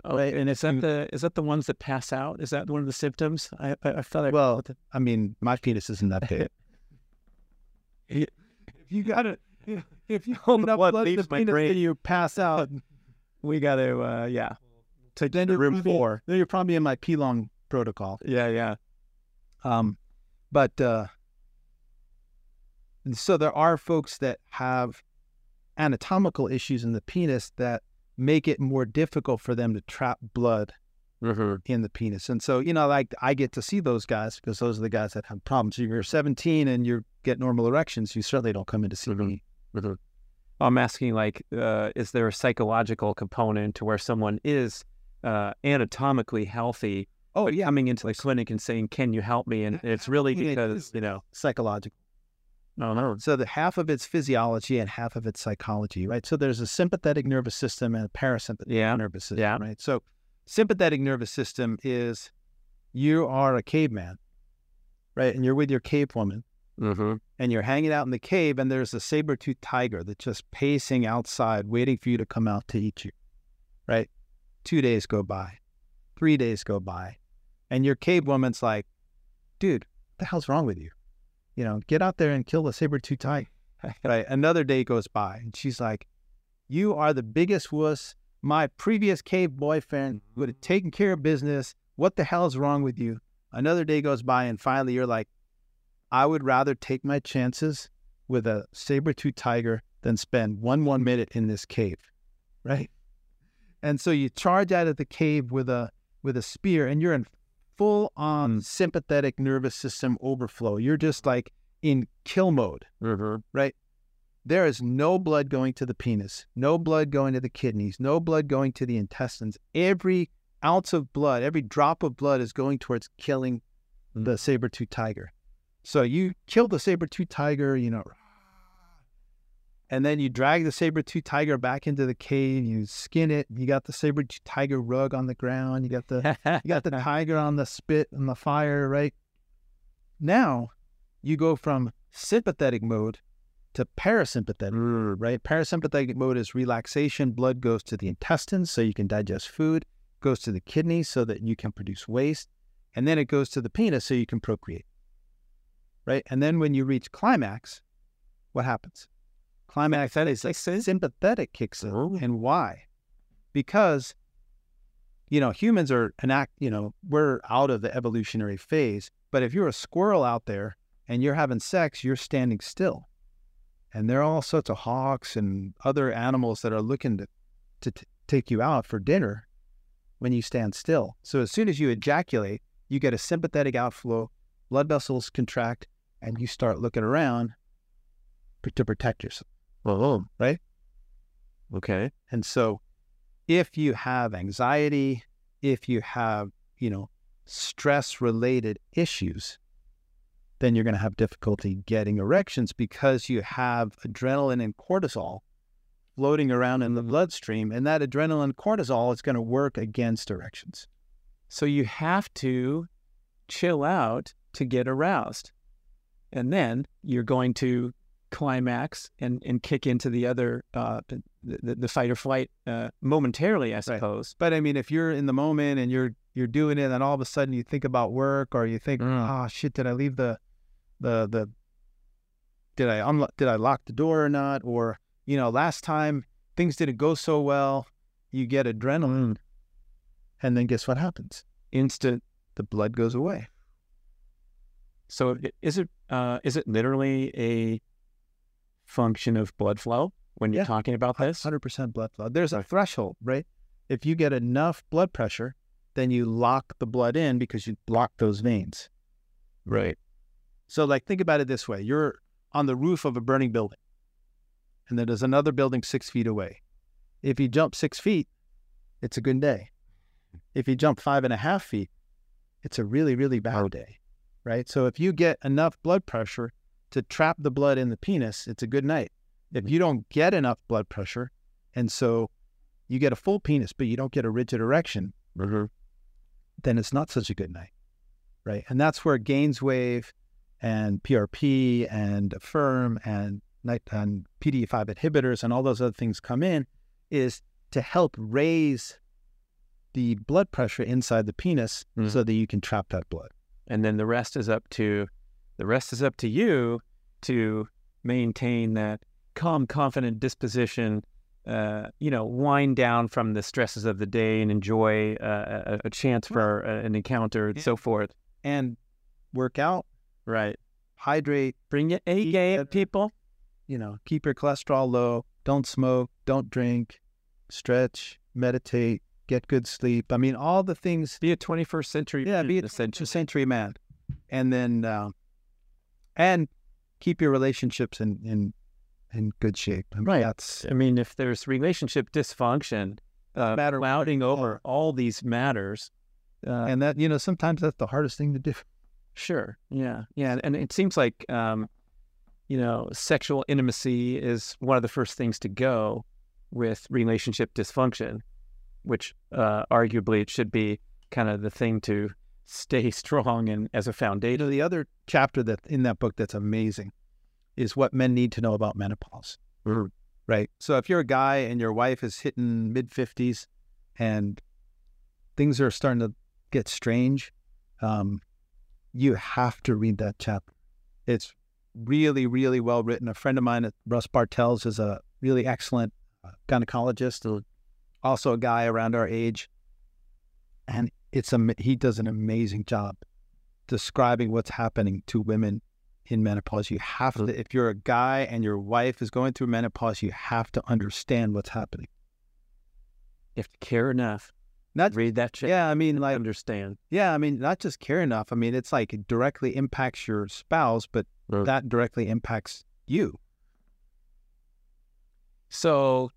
Oh, Right, and is that the is that the ones that pass out? Is that one of the symptoms? I I, I felt like Well, I mean, my penis isn't that big. if you got it, if you hold enough blood to leaves the penis, brain. you pass out. we got to uh, yeah take then room four. Then you're probably in my P long protocol. Yeah, yeah. Um, but uh, and so there are folks that have anatomical issues in the penis that make it more difficult for them to trap blood Mm-hmm. in the penis. And so, you know, like I get to see those guys because those are the guys that have problems. If you're 17 and you get normal erections, you certainly don't come in to see Mhm. me. I'm asking like, uh, is there a psychological component to where someone is uh, anatomically healthy, Oh, yeah. coming into the clinic and saying, "Can you help me?" And it's really because you know, Psychological. no, no, So the half of it's physiology and half of it's psychology, right? So there's a sympathetic nervous system and a parasympathetic Yeah. nervous system, Yeah. right? So sympathetic nervous system is you are a caveman, right? And you're with your cave woman mm-hmm. and you're hanging out in the cave and there's a saber-toothed tiger that's just pacing outside waiting for you to come out to eat you, right? Two days go by, three days go by, and your cave woman's like, dude, what the hell's wrong with you? You know, get out there and kill the saber-toothed tiger. right? Another day goes by and she's like, you are the biggest wuss. My previous cave boyfriend would have taken care of business. What the hell is wrong with you? Another day goes by and finally you're like, I would rather take my chances with a saber-toothed tiger than spend one more minute in this cave, right? And so you charge out of the cave with a with a spear, and you're in full on sympathetic nervous system overflow. You're just like in kill mode, Mm-hmm. right? There is no blood going to the penis, no blood going to the kidneys, no blood going to the intestines. Every ounce of blood, every drop of blood is going towards killing the saber-toothed tiger. So you kill the saber-toothed tiger, you know, and then you drag the saber-toothed tiger back into the cave, you skin it, you got the saber-toothed tiger rug on the ground, you got the you got the tiger on the spit and the fire, right? Now you go from sympathetic mode to parasympathetic, Mm. right? Parasympathetic mode is relaxation. Blood goes to the intestines so you can digest food, goes to the kidneys so that you can produce waste, and then it goes to the penis so you can procreate, right? And then when you reach climax, what happens? Climax is like sympathetic kicks in. Oh. And why? Because you know, humans are an act, you know, we're out of the evolutionary phase. But if you're a squirrel out there and you're having sex, you're standing still. And there are all sorts of hawks and other animals that are looking to, to t- take you out for dinner when you stand still. So as soon as you ejaculate, you get a sympathetic outflow, blood vessels contract, and you start looking around to protect yourself. Oh, right. Okay. And so if you have anxiety, if you have, you know, stress related issues, then you're going to have difficulty getting erections because you have adrenaline and cortisol floating around in the mm-hmm. bloodstream. And that adrenaline and cortisol is going to work against erections. So you have to chill out to get aroused. And then you're going to climax and, and kick into the other, uh, the, the fight or flight uh, momentarily, I suppose. Right. But I mean, if you're in the moment and you're you're doing it, and all of a sudden you think about work, or you think, Mm. "Ah, shit, did I leave the, the the, did I unlock, did I lock the door or not? Or you know, last time things didn't go so well, you get adrenaline, and then guess what happens? Instant. The blood goes away. So is it uh, is it literally a function of blood flow when you're Yeah. talking about this? Hundred percent blood flow. There's a threshold, right? If you get enough blood pressure, then you lock the blood in because you block those veins. Right. So, like, think about it this way: you're on the roof of a burning building, and then there's another building six feet away. If you jump six feet, it's a good day. If you jump five and a half feet, it's a really, really bad day, right? So, if you get enough blood pressure to trap the blood in the penis, it's a good night. If you don't get enough blood pressure, and so you get a full penis, but you don't get a rigid erection, then it's not such a good night, right? And that's where Gainswave and PRP and Affirm and night and PDE5 inhibitors and all those other things come in, is to help raise the blood pressure inside the penis Mhm. so that you can trap that blood. and then the rest is up to the rest is up to you to maintain that calm, confident disposition. Uh, you know, wind down from the stresses of the day and enjoy uh, a, a chance for uh, an encounter and so forth. And work out, Right. hydrate, Bring your A game, people. you know, keep your cholesterol low, don't smoke, don't drink, stretch, meditate, get good sleep. I mean, all the things Be a 21st century. Yeah, be a essential. century man, and then uh, and keep your relationships in in in good shape. I mean, Right. That's I mean, if there's relationship dysfunction, uh, Matter- clouding over all these matters, uh, and that you know sometimes that's the hardest thing to do. Sure. Yeah. Yeah. And it seems like, um, you know, sexual intimacy is one of the first things to go with relationship dysfunction, which uh, arguably it should be kind of the thing to stay strong and as a You foundation. know, the other chapter that in that book that's amazing is what men need to know about menopause. Mhm. Right. So if you're a guy and your wife is hitting mid fifties and things are starting to get strange, um, you have to read that chapter. It's really, really well written. A friend of mine, at Russ Bartels, is a really excellent uh, gynecologist, also a guy around our age, and it's a he does an amazing job describing what's happening to women in menopause. You have to, if you're a guy and your wife is going through menopause, you have to understand what's happening. You have to care enough. Not, Read that shit. yeah, I mean, like, Understand. yeah, I mean, not just care enough. I mean, it's like it directly impacts your spouse, but Right. that directly impacts you. So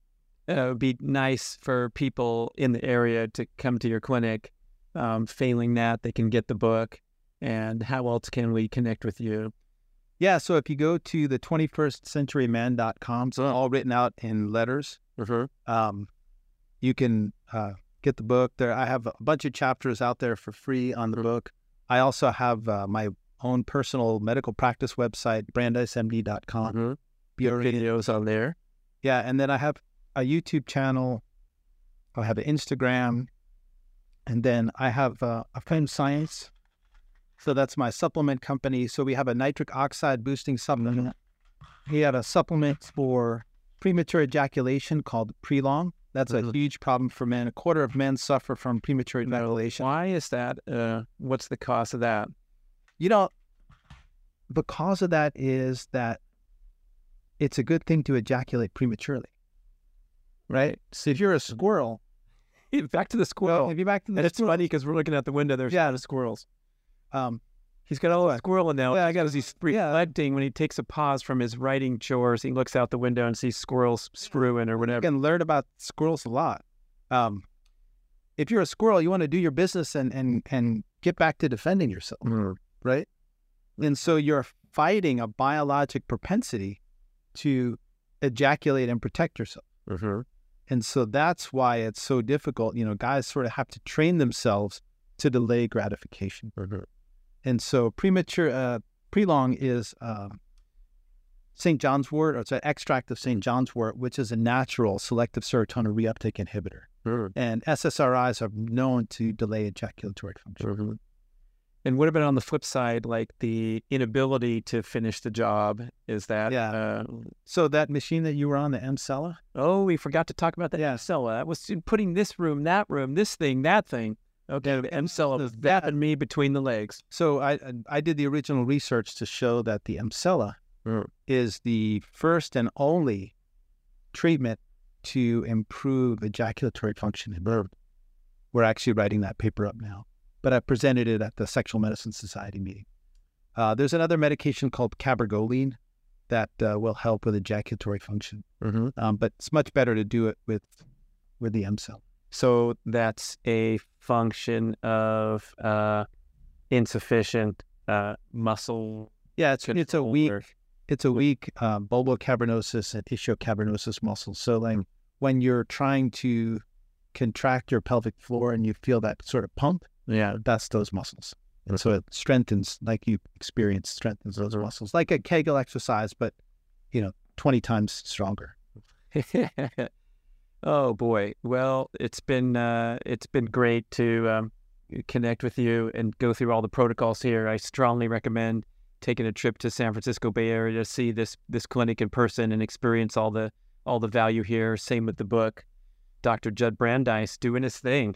uh, it would be nice for people in the area to come to your clinic. Um, failing that, they can get the book. And how else can we connect with you? Yeah, so if you go to the 21stcenturyman.com, it's all written out in letters. Um, you can uh, get the book there. I have a bunch of chapters out there for free on the book. I also have uh, my own personal medical practice website, brandeismd.com. Mm-hmm. Videos on there. Yeah, and then I have a YouTube channel. I have an Instagram, and then I have uh, a Femme Science. So that's my supplement company. So we have a nitric oxide boosting supplement. We have a supplement for premature ejaculation called Prelong. That's a Mhm. huge problem for men. A quarter of men suffer from premature ejaculation. Why is that? Uh, what's the cause of that? You know, the cause of that is that it's a good thing to ejaculate prematurely, right? So if you're a squirrel, Back to the squirrel. if you're back to the and it's squirrel, funny because we're looking out the window. There's Yeah. the squirrels. um, He's got a little squirrel in now. Yeah, I got- he's reflecting when he takes a pause from his writing chores. He looks out the window and sees squirrels screwing or you whatever. can learn about squirrels a lot. Um, if you're a squirrel, you want to do your business and and and get back to defending yourself, Mm. right? And so you're fighting a biologic propensity to ejaculate and protect yourself. Mm-hmm. And so that's why it's so difficult. You know, guys sort of have to train themselves to delay gratification. Mm-hmm. And so premature, uh, prelong is um St. John's wort, or it's an extract of St. John's wort, which is a natural selective serotonin reuptake inhibitor. Mm-hmm. And SSRIs are known to delay ejaculatory function. And what about on the flip side, like the inability to finish the job? Is that Yeah. Uh, So that machine that you were on, the Emsella, oh, we forgot to talk about that. Yeah. Emsella. That was putting this room, that room, this thing, that thing. Okay, the Emsella was zapping me between the legs. So I I did the original research to show that the Emsella Mm. is the first and only treatment to improve ejaculatory function in men. We're actually writing that paper up now, but I presented it at the Sexual Medicine Society meeting. Uh, there's another medication called cabergoline that uh, will help with ejaculatory function, Mm-hmm. um, but it's much better to do it with with the M cell. So that's a function of uh, insufficient uh, muscle. Yeah, it's it's a weak or- it's a weak um, bulbocavernosus and ischiocavernosus muscles. So like when you're trying to contract your pelvic floor and you feel that sort of pump, Yeah. that's those muscles. And so it strengthens, like you experience, strengthens those muscles, like a Kegel exercise, but you know, twenty times stronger. oh boy. Well, it's been uh, it's been great to um, connect with you and go through all the protocols here. I strongly recommend taking a trip to San Francisco Bay Area to see this this clinic in person and experience all the all the value here. Same with the book. Dr. Judd Brandeis doing his thing.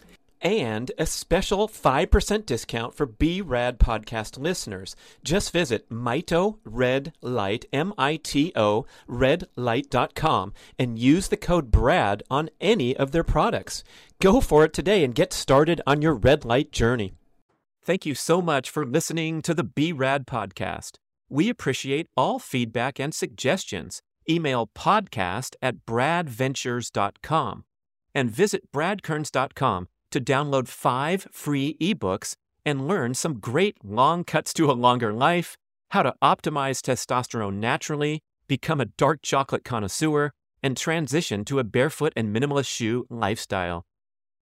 And a special 5% discount for B-Rad podcast listeners. Just visit Mito Red Light, M-I-T-O, redlight.com and use the code BRAD on any of their products. Go for it today and get started on your red light journey. Thank you so much for listening to the B-Rad podcast. We appreciate all feedback and suggestions. Email podcast at bradventures.com and visit bradkearns.com to download five free ebooks and learn some great long cuts to a longer life, how to optimize testosterone naturally, become a dark chocolate connoisseur, and transition to a barefoot and minimalist shoe lifestyle.